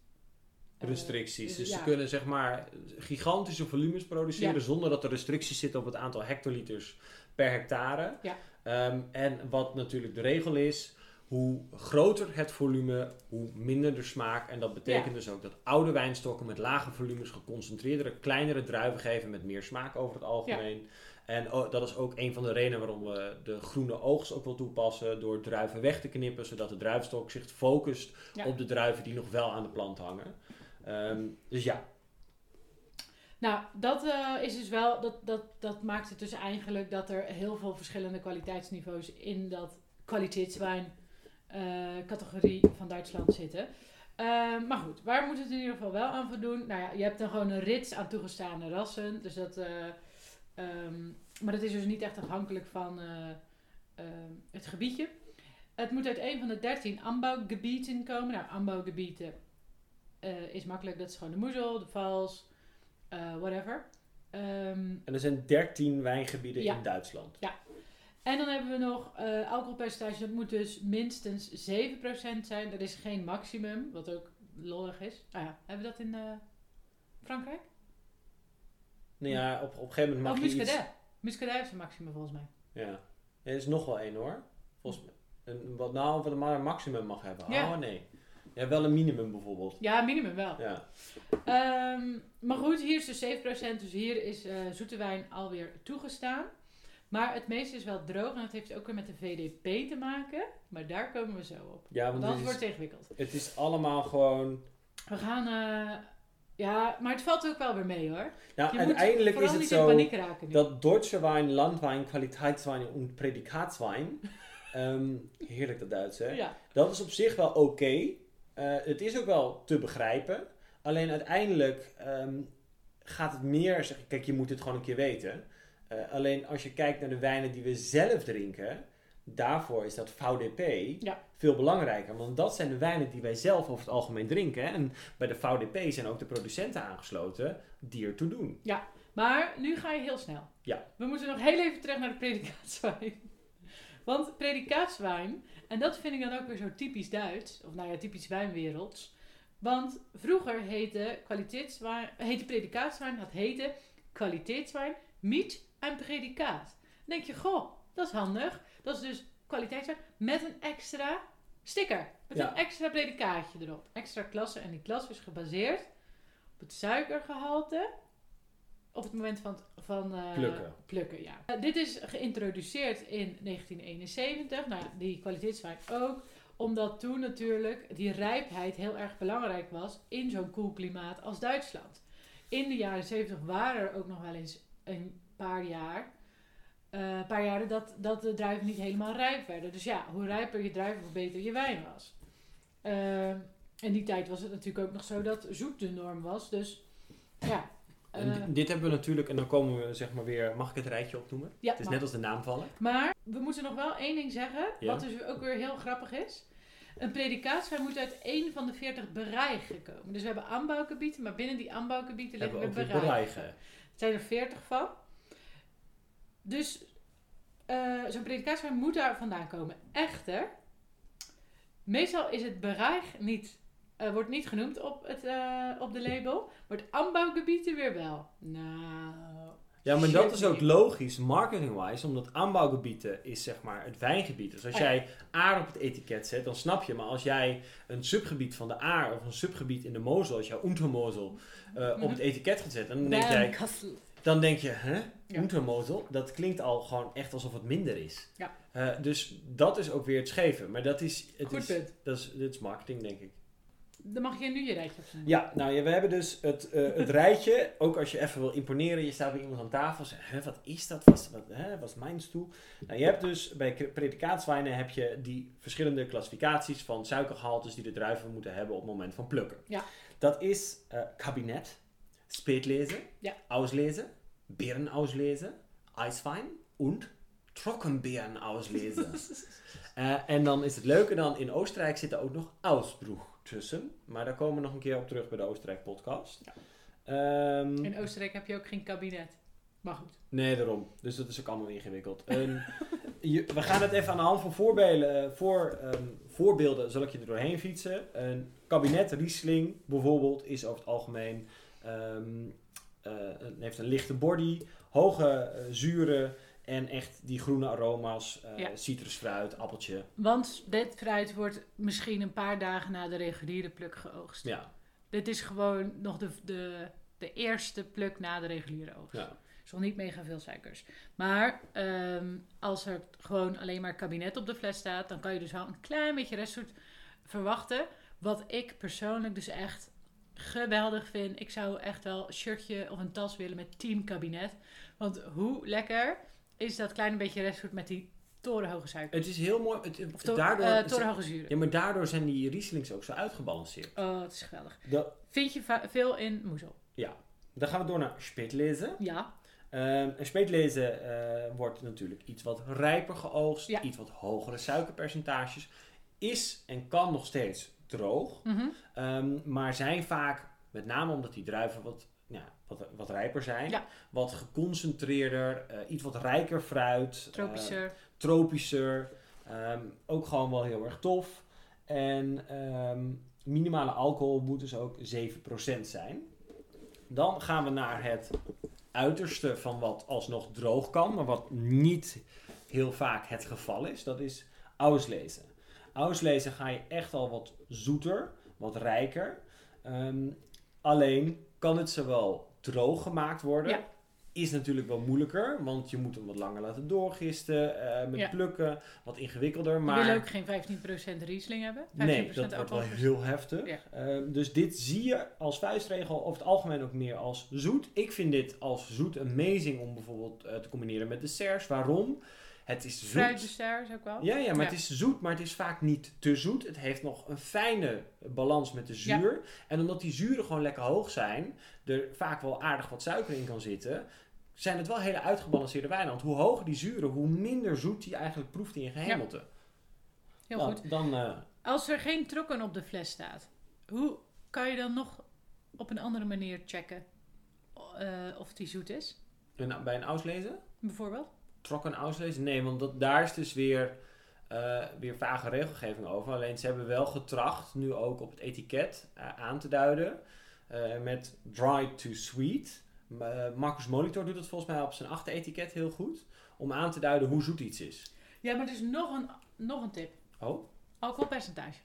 eh, Restricties. Dus ja. ze kunnen zeg maar gigantische volumes produceren Ja. zonder dat er restricties zitten op het aantal hectoliters per hectare. Ja. Ehm, en wat natuurlijk de regel is, hoe groter het volume, hoe minder de smaak. En dat betekent Ja. dus ook dat oude wijnstokken met lage volumes geconcentreerdere, kleinere druiven geven met meer smaak over het algemeen. En oh, dat is ook een van de redenen waarom we de groene oogst ook wil toepassen. Door druiven weg te knippen, zodat de druivenstok zich focust Ja. op de druiven die nog wel aan de plant hangen. Ehm, dus ja, Nou, dat eh, is dus wel, dat, dat, dat maakt het dus eigenlijk dat er heel veel verschillende kwaliteitsniveaus in dat kwaliteitswijn eh, categorie van Duitsland zitten. Eh, maar goed, waar moet het in ieder geval wel aan voldoen? Nou ja, je hebt dan gewoon een rits aan toegestane rassen. Dus dat, eh, ehm, maar dat is dus niet echt afhankelijk van eh, ehm, het gebiedje. Het moet uit een van de 13 ambouwgebieden komen. Nou, eh, is makkelijk. Dat is gewoon de moezel, de vals, eh, whatever. Ehm, en er zijn 13 wijngebieden Ja. in Duitsland. en dan hebben we nog eh, alcoholpercentage. Dat moet dus minstens 7% zijn. Dat is geen maximum, wat ook lollig is. Ah ja, hebben we dat in eh, Frankrijk? Nou ja, op, op een gegeven moment Oh, mag je iets... muscadet. Muscadet is een maximum volgens mij. Ja. Er is nog wel één hoor. Volgens mij. Een, wat nou, wat maar een maximum mag hebben. Ja. Oh nee. Ja, wel een minimum bijvoorbeeld. Ja, minimum wel. Ja. Ehm, maar goed, hier is dus 7%. Dus hier is eh, zoete wijn alweer toegestaan. Maar het meeste is wel droog. En dat heeft ook weer met de VDP te maken. Maar daar komen we zo op. Ja, want Want het wordt ingewikkeld. het is allemaal gewoon... We gaan... eh, ja, maar het valt ook wel weer mee hoor. Nou, Je moet uiteindelijk is het zo dat Deutsche Wein, Landwein, Kwaliteitswein en Predikaatswein... ehm, heerlijk dat Duits hè? Ja, Dat is op zich wel oké. Eh, het is ook wel te begrijpen. Alleen uiteindelijk ehm, gaat het meer... Zeg, kijk, je moet het gewoon een keer weten. Eh, alleen als je kijkt naar de wijnen die we zelf drinken... Daarvoor is dat VDP Ja. Veel belangrijker. Want dat zijn de wijnen die wij zelf over het algemeen drinken. hè. En bij de VDP zijn ook de producenten aangesloten die ertoe doen. maar nu ga je heel snel. Ja. We moeten nog heel even terug naar de predikaatswijn. Want predikaatswijn, en dat vind ik dan ook weer zo typisch Duits, of nou ja, typisch wijnwerelds. Want vroeger heette, kwaliteitswijn, heette predikaatswijn, dat heette kwaliteitswijn, miet en predikaat. Dan denk je, goh, dat is handig. Dat is dus kwaliteitswijn met een extra sticker. Met Ja. een extra predikaatje erop. Extra klasse. En die klasse is gebaseerd op het suikergehalte op het moment van, van eh, Plukken. plukken ja. Eh, dit is geïntroduceerd in 1971. Nou die kwaliteitswijn ook. Omdat toen natuurlijk die rijpheid heel erg belangrijk was in zo'n koel klimaat als Duitsland. In de jaren 70 waren er ook nog wel eens een paar jaar, eh, een paar jaren dat, dat de druiven niet helemaal rijp werden. Dus ja, hoe rijper je druiven, hoe beter je wijn was. Eh, in die tijd was het natuurlijk ook nog zo dat zoet de norm was. Dus ja. En eh, di- dit hebben we natuurlijk, en dan komen we zeg maar weer, mag ik het rijtje opnoemen? ja, het is net als de naam vallen. Maar we moeten nog wel één ding zeggen, Ja. wat dus ook weer heel grappig is. Een predikaatswijn moet uit één van de 40 bereigen komen. Dus we hebben aanbouwgebieden, maar binnen die aanbouwgebieden liggen we bereigen. Er zijn er 40 van. Dus eh, zo'n predikaatswijn moet daar vandaan komen. Echter, meestal is het bereich niet, eh, wordt niet genoemd op, het, eh, op de label, maar het aanbouwgebieden weer wel. Nou, Ja, maar dat is ook logisch, marketing-wise, omdat aanbouwgebieden is zeg maar het wijngebied. Dus als ja. jij aar op het etiket zet, dan snap je. Maar als jij een subgebied van de aar of een subgebied in de Mosel, als jij Untermosel, eh, op Mhm. het etiket gaat zetten, dan denk, jij. Dan denk je, hè, Ja. Untermosel, dat klinkt al gewoon echt alsof het minder is. Ja. Eh, dus dat is ook weer het scheven. Maar dat is, het Goed is, punt. dat is, dit is marketing, denk ik. Dan mag je nu je rijtje opzoeken. Ja, nou ja, we hebben dus het, eh, het rijtje. Ook als je even wil imponeren, je staat bij iemand aan tafel en zegt, hè, wat is dat? Was, wat, hè, was mijn stoel? Nou, je hebt dus bij predikaatswijnen heb je die verschillende klassificaties van suikergehaltes die de druiven moeten hebben op het moment van plukken. Ja. Dat is eh kabinet, speetlezen, Ja. auslezen, beerenauslesen, Eiswein en trockenbeerenauslesen. Eh, en dan is het leuke dan, in Oostenrijk zit er ook nog Ausbruch tussen. Maar daar komen we nog een keer op terug bij de Oostenrijk podcast. Ehm, In Oostenrijk heb je ook geen kabinet. Maar goed. nee, daarom. Dus dat is ook allemaal ingewikkeld. Je- we gaan het even aan de hand van voorbeelden, eh, voor, ehm, voorbeelden zal ik je er doorheen fietsen. Een kabinet Riesling bijvoorbeeld is over het algemeen... een- heeft een lichte body, hoge eh, zuren en echt die groene aroma's. eh, Ja. Citrusfruit, appeltje. Want dit fruit wordt misschien een paar dagen na de reguliere pluk geoogst. Ja, Dit is gewoon nog de, de, de eerste pluk na de reguliere oogst. ja. is nog niet mega veel suikers. Maar ehm, als er gewoon alleen maar kabinet op de fles staat, dan kan je dus wel een klein beetje restzoet verwachten. Wat ik persoonlijk dus echt geweldig vind. Ik zou echt wel een shirtje of een tas willen met team kabinet. Want hoe lekker is dat kleine beetje restzoet met die torenhoge suiker? Het is heel mooi. Het, Of to- daardoor, eh, torenhoge zuren. ja, maar daardoor zijn die Rieslings ook zo uitgebalanceerd. Oh, het is geweldig. Vind je veel in moezel? dan gaan we door naar speetlezen. Ja. Ehm en speetlezen eh, wordt natuurlijk iets wat rijper geoogst, Ja. iets wat hogere suikerpercentages. Is en kan nog steeds droog, Mhm. Ehm, maar zijn vaak, met name omdat die druiven wat, ja, wat, wat rijper zijn, Ja. wat geconcentreerder, eh, iets wat rijker fruit, eh, Tropischer. tropischer. Ehm, ook gewoon wel heel erg tof. En ehm, minimale alcohol moet dus ook 7% zijn. Dan gaan we naar het uiterste van wat alsnog droog kan, maar wat niet heel vaak het geval is. Dat is auslezen. Auslezen ga je echt al wat zoeter, wat rijker. Ehm, alleen kan het zowel droog gemaakt worden. Ja. Is natuurlijk wel moeilijker, want je moet hem wat langer laten doorgisten, eh, met Ja. plukken, wat ingewikkelder. Maar willen ook geen 15% Riesling hebben. 15% nee, dat wordt wel heel heftig. Ja. Ehm, dus dit zie je als vuistregel over het algemeen ook meer als zoet. Ik vind dit als zoet amazing om bijvoorbeeld eh, te combineren met desserts. Waarom? Het is zoet. Fruitdessert is ook wel. Ja, ja, maar Ja. het is zoet, maar het is vaak niet te zoet. Het heeft nog een fijne balans met de zuur. En omdat die zuren gewoon lekker hoog zijn, er vaak wel aardig wat suiker in kan zitten, zijn het wel hele uitgebalanceerde wijnen. Want hoe hoger die zuren, hoe minder zoet die eigenlijk proeft in je gehemelte. Heel Nou, goed. Dan, eh, Als er geen trokken op de fles staat, hoe kan je dan nog op een andere manier checken eh, of die zoet is? bij een auslezen? Bijvoorbeeld? Trok een? Nee, want dat, daar is dus weer, eh, weer vage regelgeving over. Alleen ze hebben wel getracht, nu ook op het etiket eh, aan te duiden, eh, met dry to sweet. Marcus Molitor doet dat volgens mij op zijn achteretiket heel goed. Om aan te duiden hoe zoet iets is. Ja, maar er is nog een, nog een tip. Oh, Alcoholpercentage.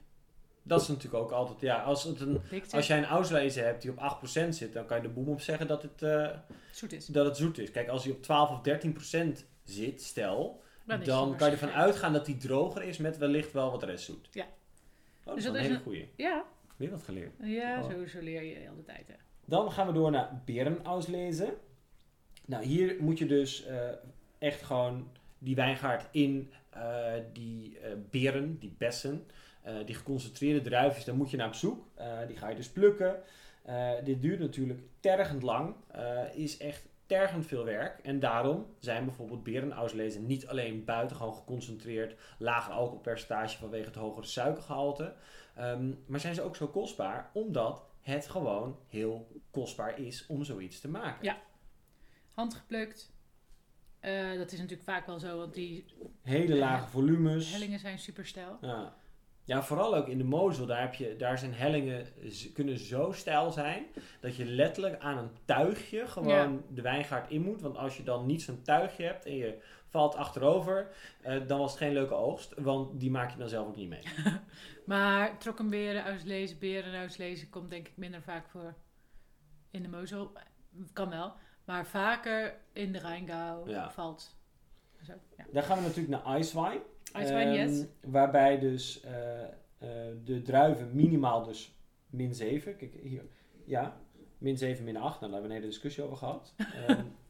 dat is natuurlijk ook altijd... Ja, als, het een, als jij een auslezen hebt die op 8% zit, dan kan je de boem op zeggen dat het, zoet is. dat het zoet is. Kijk, als hij op 12 of 13% zit, stel, Dan, dan kan je ervan uitgaan dat die droger is met wellicht wel wat restzoet. Ja. Oh, dat Dus is dat een is hele goeie. Ja, Weer wat geleerd. ja Oh. zo, zo leer je de hele tijd. Hè. Dan gaan we door naar berenauslesen. Nou, hier moet je dus eh, echt gewoon die wijngaard in, eh, die eh, beren, die bessen, die geconcentreerde druifjes, daar moet je naar op zoek. Die ga je dus plukken. Dit duurt natuurlijk tergend lang, is echt tergend veel werk. En daarom zijn bijvoorbeeld berenauslesen niet alleen buitengewoon geconcentreerd, lager alcoholpercentage vanwege het hogere suikergehalte, ehm, maar zijn ze ook zo kostbaar omdat het gewoon heel kostbaar is om zoiets te maken. Ja. Handgeplukt. Eh, dat is natuurlijk vaak wel zo, want die Hele lage volumes. hellingen zijn super stijl. Ja. Ja, vooral ook in de Mozel, daar, heb je, daar zijn hellingen kunnen zo stijl zijn dat je letterlijk aan een tuigje gewoon de wijngaard in moet. Want als je dan niet zo'n tuigje hebt en je valt achterover, eh, dan was het geen leuke oogst, want die maak je dan zelf ook niet mee. Maar trokkenberen uitlezen, beren uitlezen komt denk ik minder vaak voor in de Mozel. Kan wel. Maar vaker in de Rijngau Ja. valt. Zo, ja. Dan gaan we natuurlijk naar Icewine. Icewine, Ehm, yes. Waarbij dus eh, eh, de druiven minimaal dus min 7. Kijk, hier. Ja, min 7, min 8. Nou, daar hebben we een hele discussie over gehad. Ehm,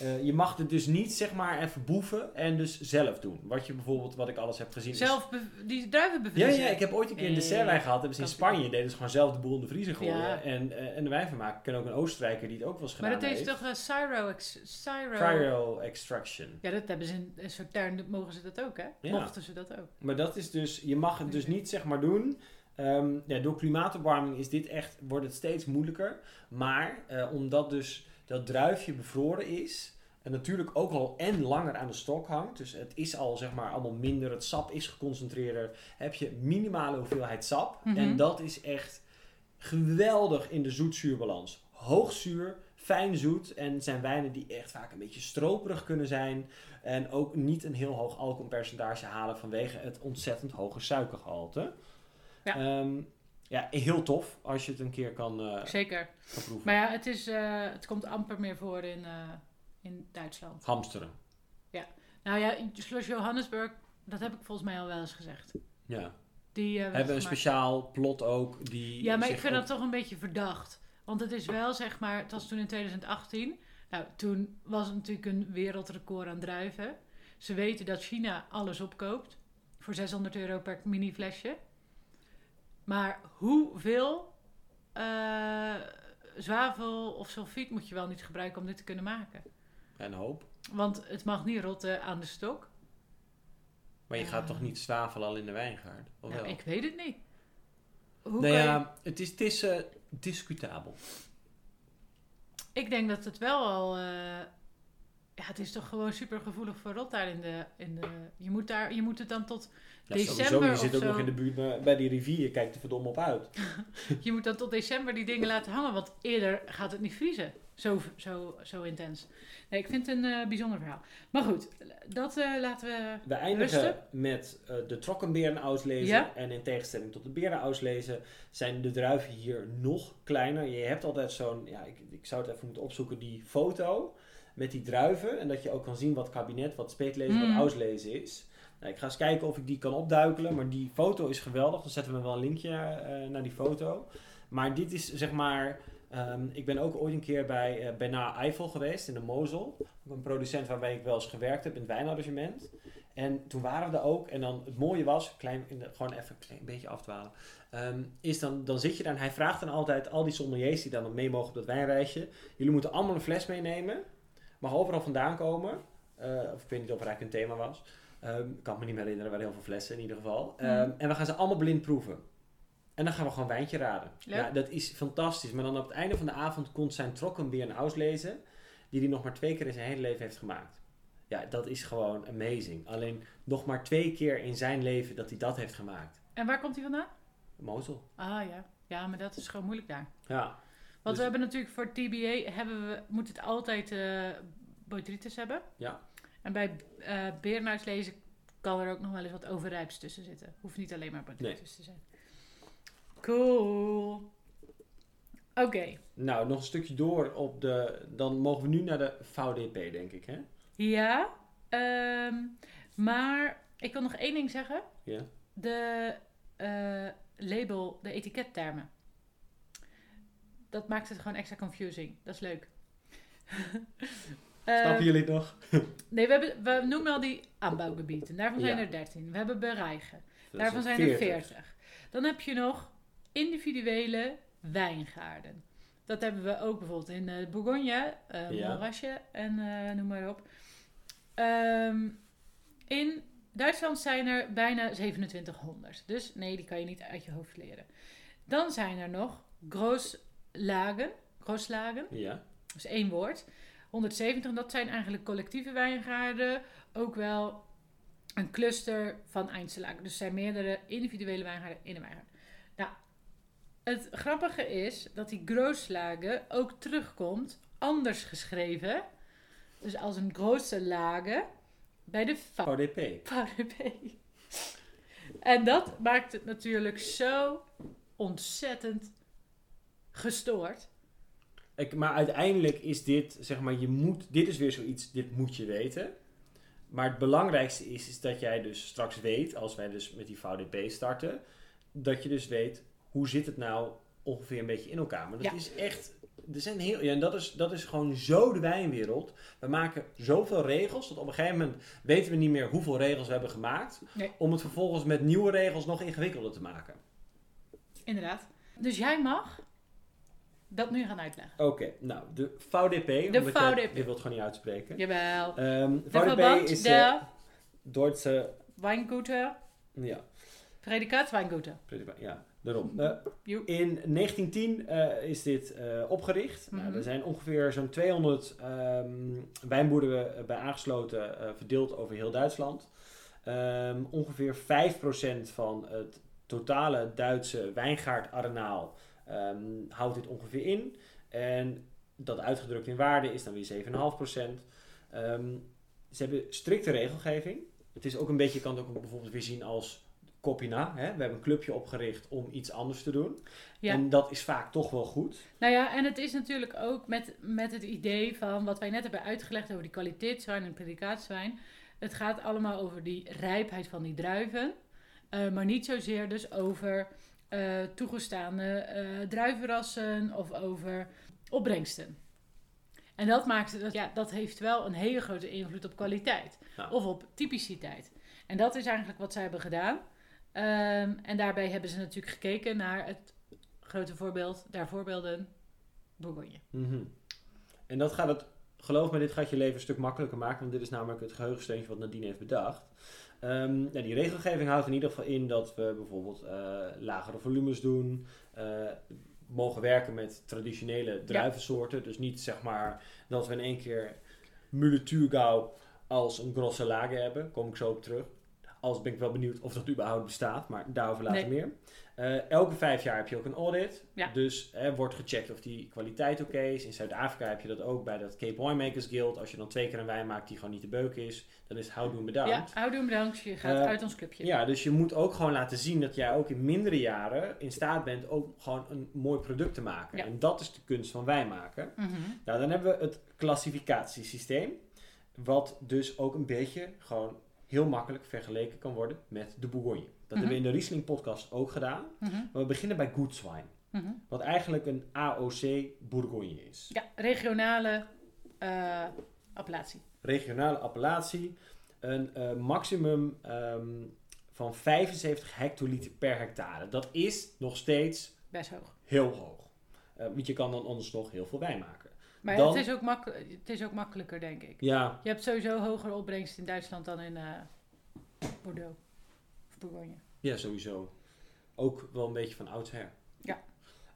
eh, je mag het dus niet, zeg maar, even boeven en dus zelf doen. Wat je bijvoorbeeld, wat ik alles heb gezien. Zelf die druiven Ja, bevriezen. ja, ik heb ooit een keer een Ja, dessertwijn gehad. Hebben ze in Spanje, deden ze gewoon zelf de boel in de vriezer gooien. Ja. En, eh, en de wijn van maken. Ik ken ook een Oostenrijker die het ook wel eens Maar gedaan dat heeft toch uh, Cyro... ex- Cyro... Cryo extraction. Ja, dat hebben ze in een soort tuin, mogen ze dat ook, hè? Ja. Mochten ze dat ook. Maar dat is dus, je mag het dus niet zeg maar doen. Ehm, ja, door klimaatopwarming is dit echt, wordt het steeds moeilijker. Maar eh, omdat dus dat druifje bevroren is. En natuurlijk ook al en langer aan de stok hangt. Dus het is al zeg maar allemaal minder. Het sap is geconcentreerder. Heb je minimale hoeveelheid sap. Mhm. En dat is echt geweldig in de zoet-zuurbalans. Hoog zuur, fijn zoet. En zijn wijnen die echt vaak een beetje stroperig kunnen zijn. En ook niet een heel hoog alcoholpercentage halen vanwege het ontzettend hoge suikergehalte. Ja. Ehm, ja, heel tof als je het een keer kan, eh, Zeker. kan proeven. Maar ja, het, is, eh, het komt amper meer voor in, eh, in Duitsland. Hamsteren. Nou ja, Schloss Johannesburg, dat heb ik volgens mij al wel eens gezegd. Ja. Die Hebben een gemaakt- speciaal plot ook die. Ja, maar ik vind dat toch een beetje verdacht. Want het is wel, zeg maar, het was toen in 2018. Nou, toen was het natuurlijk een wereldrecord aan druiven. Ze weten dat China alles opkoopt. Voor 600 euro per mini flesje. Maar hoeveel eh, zwavel of sulfiet moet je wel niet gebruiken om dit te kunnen maken? En hoop. Want het mag niet rotten aan de stok. Maar je gaat Ja. toch niet zwavelen al in de wijngaard? Of Nou, wel? ik weet het niet. Hoe nou je- ja, het is, het is eh, discutabel. Ik denk dat het wel al. eh, ja, het is toch gewoon super gevoelig voor rot daar in de. In de je, moet daar, je moet het dan tot. Ja, December sowieso, je zit ook zo. nog in de buurt bij- die rivier. Je kijkt er verdomme op uit. Je moet dan tot december die dingen laten hangen. Want eerder gaat het niet vriezen. Zo, zo, zo intens. Nee, ik vind het een eh, bijzonder verhaal. Maar goed, dat eh, laten we. We eindigen met eh, de trokkenberen auslezen. Ja. En in tegenstelling tot de beren auslezen zijn de druiven hier nog kleiner. Je hebt altijd zo'n, ja, ik, ik zou het even moeten opzoeken, die foto met die druiven. En dat je ook kan zien wat kabinet, wat speetlezen, Mm. wat auslezen is. Nou, ik ga eens kijken of ik die kan opduikelen. Maar die foto is geweldig. Dan zetten we wel een linkje eh, naar die foto. Maar dit is zeg maar... ehm, ik ben ook ooit een keer bij eh Bernard Eiffel geweest in de Mozel. Ook Een producent waarbij ik wel eens gewerkt heb in het wijnarrangement. En toen waren we er ook. En dan het mooie was, klein, gewoon even een beetje afdwalen. ehm, is dan, dan zit je daar en hij vraagt dan altijd al die sommeliers die dan mee mogen op dat wijnreisje. Jullie moeten allemaal een fles meenemen. Mag overal vandaan komen. Eh, of ik weet niet of er eigenlijk een thema was. Ehm, ik kan me niet meer herinneren, er waren heel veel flessen in ieder geval. Ehm, Mhm. En we gaan ze allemaal blind proeven. En dan gaan we gewoon wijntje raden. Leuk. Ja, dat is fantastisch. Maar dan op het einde van de avond komt zijn trokkenbeer een auslezen. Die hij nog maar twee keer in zijn hele leven heeft gemaakt. Ja, dat is gewoon amazing. Alleen nog maar twee keer in zijn leven dat hij dat heeft gemaakt. En waar komt hij vandaan? Mozel. Ah ja. Ja, maar dat is gewoon moeilijk daar. Ja. Want Dus- we hebben natuurlijk voor TBA hebben we, moet het altijd eh botrytis hebben. Ja. En bij eh berenuitslezen kan er ook nog wel eens wat overrijps tussen zitten. Hoeft niet alleen maar botrytis te zijn. Cool. Oké. Nou, nog een stukje door op de... Dan mogen we nu naar de VDP, denk ik, hè? Ja. ehm, maar ik wil nog één ding zeggen. Ja. De eh, label, de etikettermen. Dat maakt het gewoon extra confusing. Dat is leuk. Ehm, Snappen jullie het nog? Nee, we, hebben, we noemen al die aanbouwgebieden. Daarvan zijn Ja. er 13. We hebben bereigen. Dat Daarvan zijn er 40. Dan heb je nog individuele wijngaarden. Dat hebben we ook bijvoorbeeld in eh, Bourgogne, eh Ja. Montrachet en eh, noem maar op. Ehm, in Duitsland zijn er bijna 2700. Dus nee, die kan je niet uit je hoofd leren. Dan zijn er nog Grooslagen. Grooslagen. Ja. Dat is één woord. 170, dat zijn eigenlijk collectieve wijngaarden. Ook wel een cluster van Einzelagen. Dus er zijn meerdere individuele wijngaarden in een wijngaard. Nou, het grappige is dat die Grooslagen ook terugkomt, anders geschreven. Dus als een grote lage bij de VDP. VDP. En dat maakt het natuurlijk zo ontzettend gestoord. Ik, maar uiteindelijk is dit, zeg maar, je moet, dit is weer zoiets, dit moet je weten. Maar het belangrijkste is, is dat jij dus straks weet, als wij dus met die VDP starten, dat je dus weet, hoe zit het nou ongeveer een beetje in elkaar. Maar dat Ja. is echt... Er zijn heel, ja, en dat is, dat is gewoon zo de wijnwereld. We maken zoveel regels dat op een gegeven moment weten we niet meer hoeveel regels we hebben gemaakt. Nee. Om het vervolgens met nieuwe regels nog ingewikkelder te maken. Inderdaad. Dus jij mag dat nu gaan uitleggen. Oké, nou, de VDP. De VDP. Je wilt gewoon niet uitspreken. Jawel. Ehm De VDP verband is de Duitse... Weinguter, Ja, predicaat Weinguter. ja daarom. Eh. In 1910 eh, is dit eh, opgericht. Mhm. nou, er zijn ongeveer zo'n 200 ehm, wijnboerderen eh, bij aangesloten, verdeeld over heel Duitsland. Ehm, ongeveer 5% van het totale Duitse wijngaardarenaal ehm, houdt dit ongeveer in. En dat uitgedrukt in waarde is dan weer 7,5%. Ehm ze hebben strikte regelgeving. Het is ook een beetje, je kan het ook bijvoorbeeld weer zien als Copina. Hè? We hebben een clubje opgericht om iets anders te doen. Ja. En dat is vaak toch wel goed. Nou ja, en het is natuurlijk ook met, met het idee van wat wij net hebben uitgelegd over die kwaliteitswijn en predicaatswijn. Het gaat allemaal over die rijpheid van die druiven, eh, maar niet zozeer dus over eh, toegestaande eh, druivenrassen of over opbrengsten. En dat maakt dat, ja, dat heeft wel een hele grote invloed op kwaliteit Ja. of op typiciteit. En dat is eigenlijk wat zij hebben gedaan. Ehm, en daarbij hebben ze natuurlijk gekeken naar het grote voorbeeld, daar voorbeelden, Bourgogne. Mhm. En dat gaat het, geloof me, dit gaat je leven een stuk makkelijker maken. Want dit is namelijk het geheugensteuntje wat Nadine heeft bedacht. Ehm, nou, die regelgeving houdt in ieder geval in dat we bijvoorbeeld eh, lagere volumes doen. eh, mogen werken met traditionele druivensoorten. Dus niet zeg maar dat we in één keer Müller-Thurgau als een grosse lage hebben. Kom ik zo op terug. Als ben ik wel benieuwd of dat überhaupt bestaat, maar daarover later Nee. meer. Eh, elke vijf jaar heb je ook een audit. Ja. Dus wordt gecheckt of die kwaliteit oké is. In Zuid-Afrika heb je dat ook bij dat Cape Winemakers Guild. Als je dan twee keer een wijn maakt die gewoon niet te beuk is, dan is het houdoen bedankt. Ja, houdoe bedankt, je gaat Eh, uit ons clubje. Ja, dus je moet ook gewoon laten zien dat jij ook in mindere jaren in staat bent ook gewoon een mooi product te maken. Ja. En dat is de kunst van wijn maken. Mhm. Nou, dan hebben we het klassificatiesysteem. Wat dus ook een beetje gewoon heel makkelijk vergeleken kan worden met de Bourgogne. Dat hebben we in de Riesling podcast ook gedaan. Mhm. Maar we beginnen bij Gutswijn. Mhm. Wat eigenlijk een AOC Bourgogne is. Ja, regionale eh, appellatie. Regionale appellatie. Een eh, maximum ehm, van 75 hectoliter per hectare. Dat is nog steeds Best hoog. heel hoog. Eh, want je kan dan anders nog heel veel wijn maken. Maar Dan- het, is ook het is ook makkelijker, denk ik. Ja, Je hebt sowieso hogere opbrengst in Duitsland dan in Bordeaux. Of Bourgogne. Ja, sowieso. Ook wel een beetje van oudsher. Ja.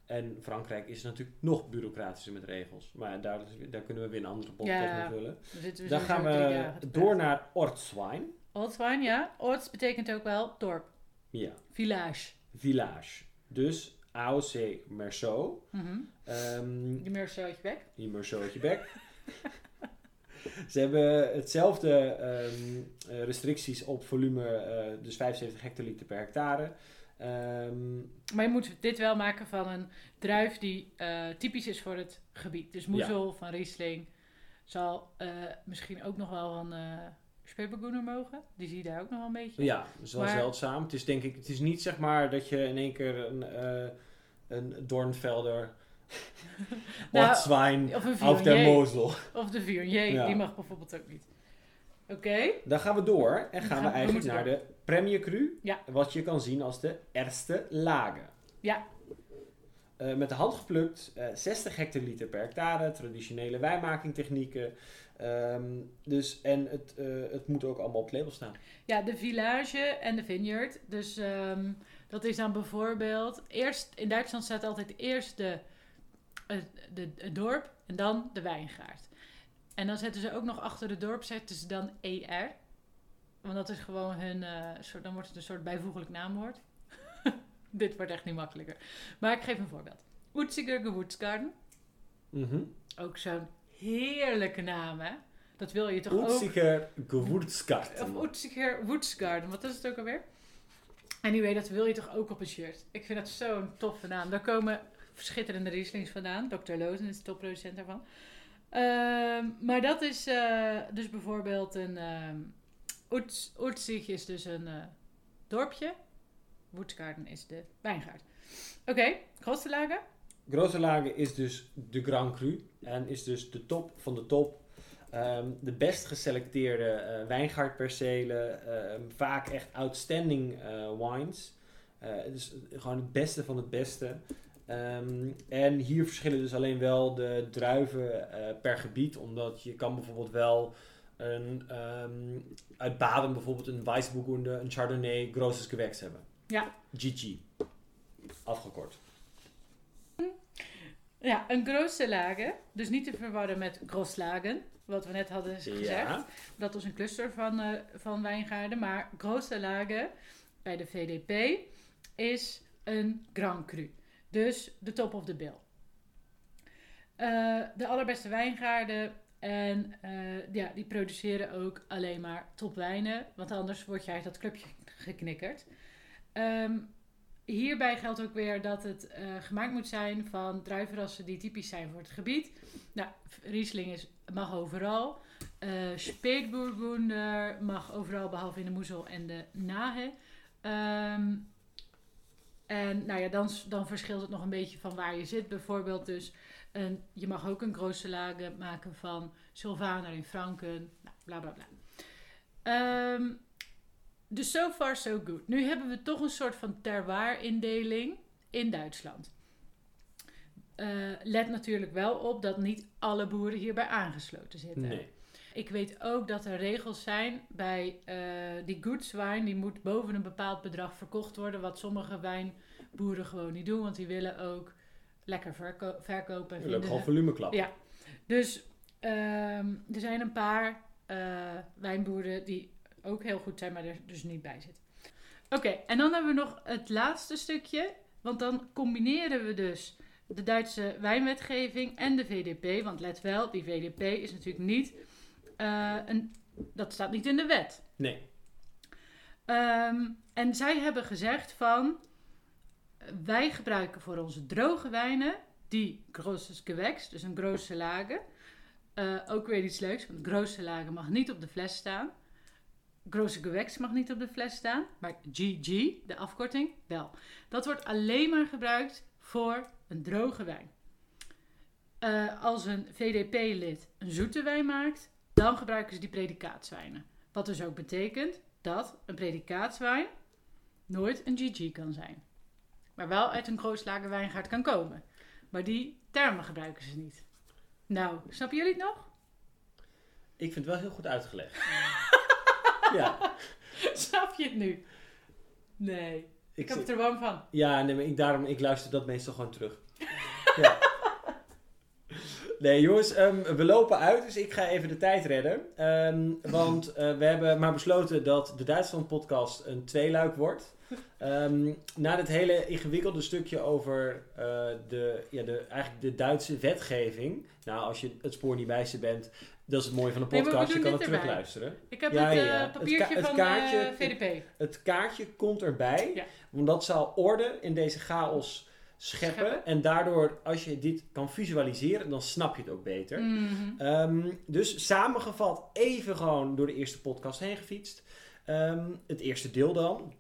En Frankrijk is natuurlijk nog bureaucratischer met regels. Maar daar, daar kunnen we weer een andere podcast Ja. mee vullen. Dan, gaan we door naar Ortswijn. Ortswijn, ja. Orts betekent ook wel dorp. Ja, Village. village. Dus AOC Merceau. Ehm Die Meursautje weg. die Merceautje bek. Ze hebben hetzelfde ehm, eh, restricties op volume, eh, dus 75 hectoliter per hectare. Ehm, Maar je moet dit wel maken van een druif die eh, typisch is voor het gebied. Dus Moezel van Riesling zal misschien ook nog wel van uh, Spebergoener mogen. Die zie je daar ook nog wel een beetje. ja, dat is wel Maar- zeldzaam. Het is denk ik, het is niet zeg maar dat je in één keer een, eh een Dornvelder, Nou, Ortswijn Of auf der Viognier. Mosel. Of de Viognier. Ja. Die mag bijvoorbeeld ook niet. Oké. Dan gaan we door en gaan gaan we eigenlijk naar door. de Premier Cru. Ja. Wat je kan zien als de eerste lage. Ja. Eh, met de hand geplukt, eh, 60 hectoliter per hectare, traditionele wijnmakingtechnieken. Ehm, dus, en het, eh, het moet ook allemaal op het label staan. Ja, de village en de vineyard. Dus ehm, dat is dan bijvoorbeeld... Eerst, in Duitsland staat altijd eerst de, het, de, het dorp en dan de wijngaard. En dan zetten ze ook nog achter het dorp zetten ze dan ER. Want dat is gewoon hun... eh, soort, dan wordt het een soort bijvoeglijk naamwoord. Dit wordt echt niet makkelijker. Maar ik geef een voorbeeld. Oetziger Gewurzgarten. Mhm. Ook zo'n heerlijke naam, hè? Dat wil je toch ook... Oetziger Gewurzgarten. Of Oetziger Woodsgarden, wat is het ook alweer? Anyway, dat wil je toch ook op een shirt? Ik vind dat zo'n toffe naam. Daar komen schitterende Rieslings vandaan. Dr. Lozen is de topproducent daarvan. Ehm, maar dat is eh, dus bijvoorbeeld een... Um, Oetzig is dus een eh, dorpje. Woodsgarden is de wijngaard. Oké, grootste lagen? Grote Lage is dus de Grand Cru. En is dus de top van de top. Ehm, de best geselecteerde eh wijngaardpercelen. ehm, vaak echt outstanding wines. Dus gewoon het beste van het beste. Ehm, en hier verschillen dus alleen wel de druiven eh, per gebied. Omdat je kan bijvoorbeeld wel een, ehm, uit Baden bijvoorbeeld een Weissburgunder, een Chardonnay, Grosses Gewächs hebben. Ja. GG. Afgekort. Ja, een grootste lagen. Dus niet te verwarren met grootslagen. Wat we net hadden gezegd. Ja. Dat was een cluster van, eh, van wijngaarden. Maar grootste lagen bij de VDP is een Grand Cru. Dus de top of the bill. Eh, de allerbeste wijngaarden. En eh, ja, die produceren ook alleen maar topwijnen. Want anders word je uit dat clubje geknikkerd. Ehm, hierbij geldt ook weer dat het eh, gemaakt moet zijn van druivenrassen die typisch zijn voor het gebied. Nou, Riesling is, mag overal. Eh Spätburgunder mag overal behalve in de Moezel en de Nahe. Ehm, en nou ja, dan, dan verschilt het nog een beetje van waar je zit. Bijvoorbeeld dus, een, je mag ook een grote lagen maken van Sylvaner in Franken. Nou, bla bla bla. Ehm, dus so far so good. Nu hebben we toch een soort van terroir-indeling in Duitsland. Eh, let natuurlijk wel op dat niet alle boeren hierbij aangesloten zitten. Nee. Ik weet ook dat er regels zijn bij eh, die goodswijn. Die moet boven een bepaald bedrag verkocht worden. Wat sommige wijnboeren gewoon niet doen. Want die willen ook lekker verko- verkopen. En vinden gewoon ze- volumeklap. Ja. Dus ehm, er zijn een paar eh, wijnboeren die ook heel goed zijn, maar er dus niet bij zitten. Oké, en dan hebben we nog het laatste stukje. Want dan combineren we dus de Duitse wijnwetgeving en de VDP. Want let wel, die VDP is natuurlijk niet... eh, een, dat staat niet in de wet. Nee. Ehm, en zij hebben gezegd van... Wij gebruiken voor onze droge wijnen die grosses gewächs, dus een grootste lagen. Eh, ook weer iets leuks, want lagen mag niet op de fles staan. Grosse gewächs mag niet op de fles staan, maar GG, de afkorting, wel. Dat wordt alleen maar gebruikt voor een droge wijn. Eh, als een VDP-lid een zoete wijn maakt, dan gebruiken ze die predikaatswijnen. Wat dus ook betekent dat een predikaatswijn nooit een GG kan zijn. Maar wel uit een grooslagen wijngaard kan komen. Maar die termen gebruiken ze niet. Nou, snappen jullie het nog? Ik vind het wel heel goed uitgelegd. ja. Snap je het nu? Nee. Ik, Ik heb het er warm van. Ja, nee, maar ik, daarom, ik luister dat meestal gewoon terug. ja. Nee, jongens, ehm, we lopen uit, dus ik ga even de tijd redden. Ehm, want eh, we hebben maar besloten dat de Duitsland-podcast een tweeluik wordt. Ehm, na dit hele ingewikkelde stukje over eh, de, ja, de, eigenlijk de Duitse wetgeving. Nou, als je het spoor niet bijster bent, dat is het mooie van Nee, we podcast. je kan het erbij. terugluisteren. Ik heb Ja, het. Het papiertje ka- het van kaartje- de VDP. Het kaartje komt erbij, Ja. want dat zal orde in deze chaos scheppen. Scheppen. En daardoor, als je dit kan visualiseren, dan snap je het ook beter. Mhm. Ehm, dus samengevat, even gewoon door de eerste podcast heen gefietst. Ehm, het eerste deel dan.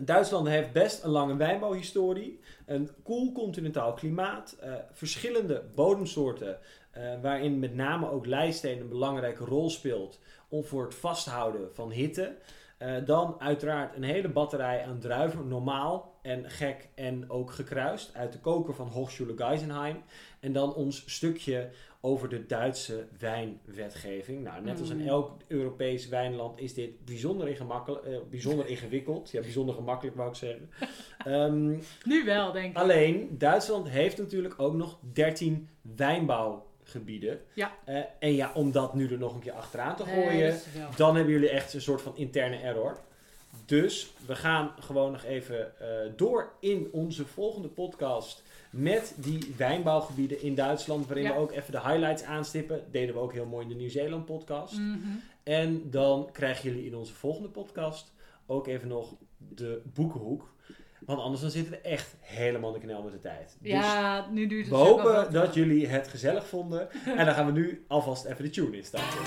Duitsland heeft best een lange wijnbouwhistorie. Een koel continentaal klimaat. eh, verschillende bodemsoorten. eh, waarin met name ook lijsteen een belangrijke rol speelt. Om voor het vasthouden van hitte. Eh, dan uiteraard een hele batterij aan druiven. Normaal en gek en ook gekruist. Uit de koker van Hochschule Geisenheim. En dan ons stukje over de Duitse wijnwetgeving. Nou, net als in Mm. elk Europees wijnland is dit bijzonder, ingemakkelijk- eh, bijzonder ingewikkeld. Ja, bijzonder gemakkelijk wou ik zeggen. Ehm, Nu wel, denk ik. alleen, Duitsland heeft natuurlijk ook nog 13 wijnbouwgebieden. Ja. Eh, en ja, om dat nu er nog een keer achteraan te gooien, dan hebben jullie echt een soort van interne error. Dus we gaan gewoon nog even eh, door in onze volgende podcast met die wijnbouwgebieden in Duitsland, waarin Ja. we ook even de highlights aanstippen. Deden we ook heel mooi in de Nieuw-Zeeland podcast. Mhm. En dan krijgen jullie in onze volgende podcast ook even nog de boekenhoek. Want anders dan zitten we echt helemaal in de knel met de tijd. Dus Ja, nu duurt het we hopen dat jullie het gezellig vonden. En dan gaan we nu alvast even de tune instarten.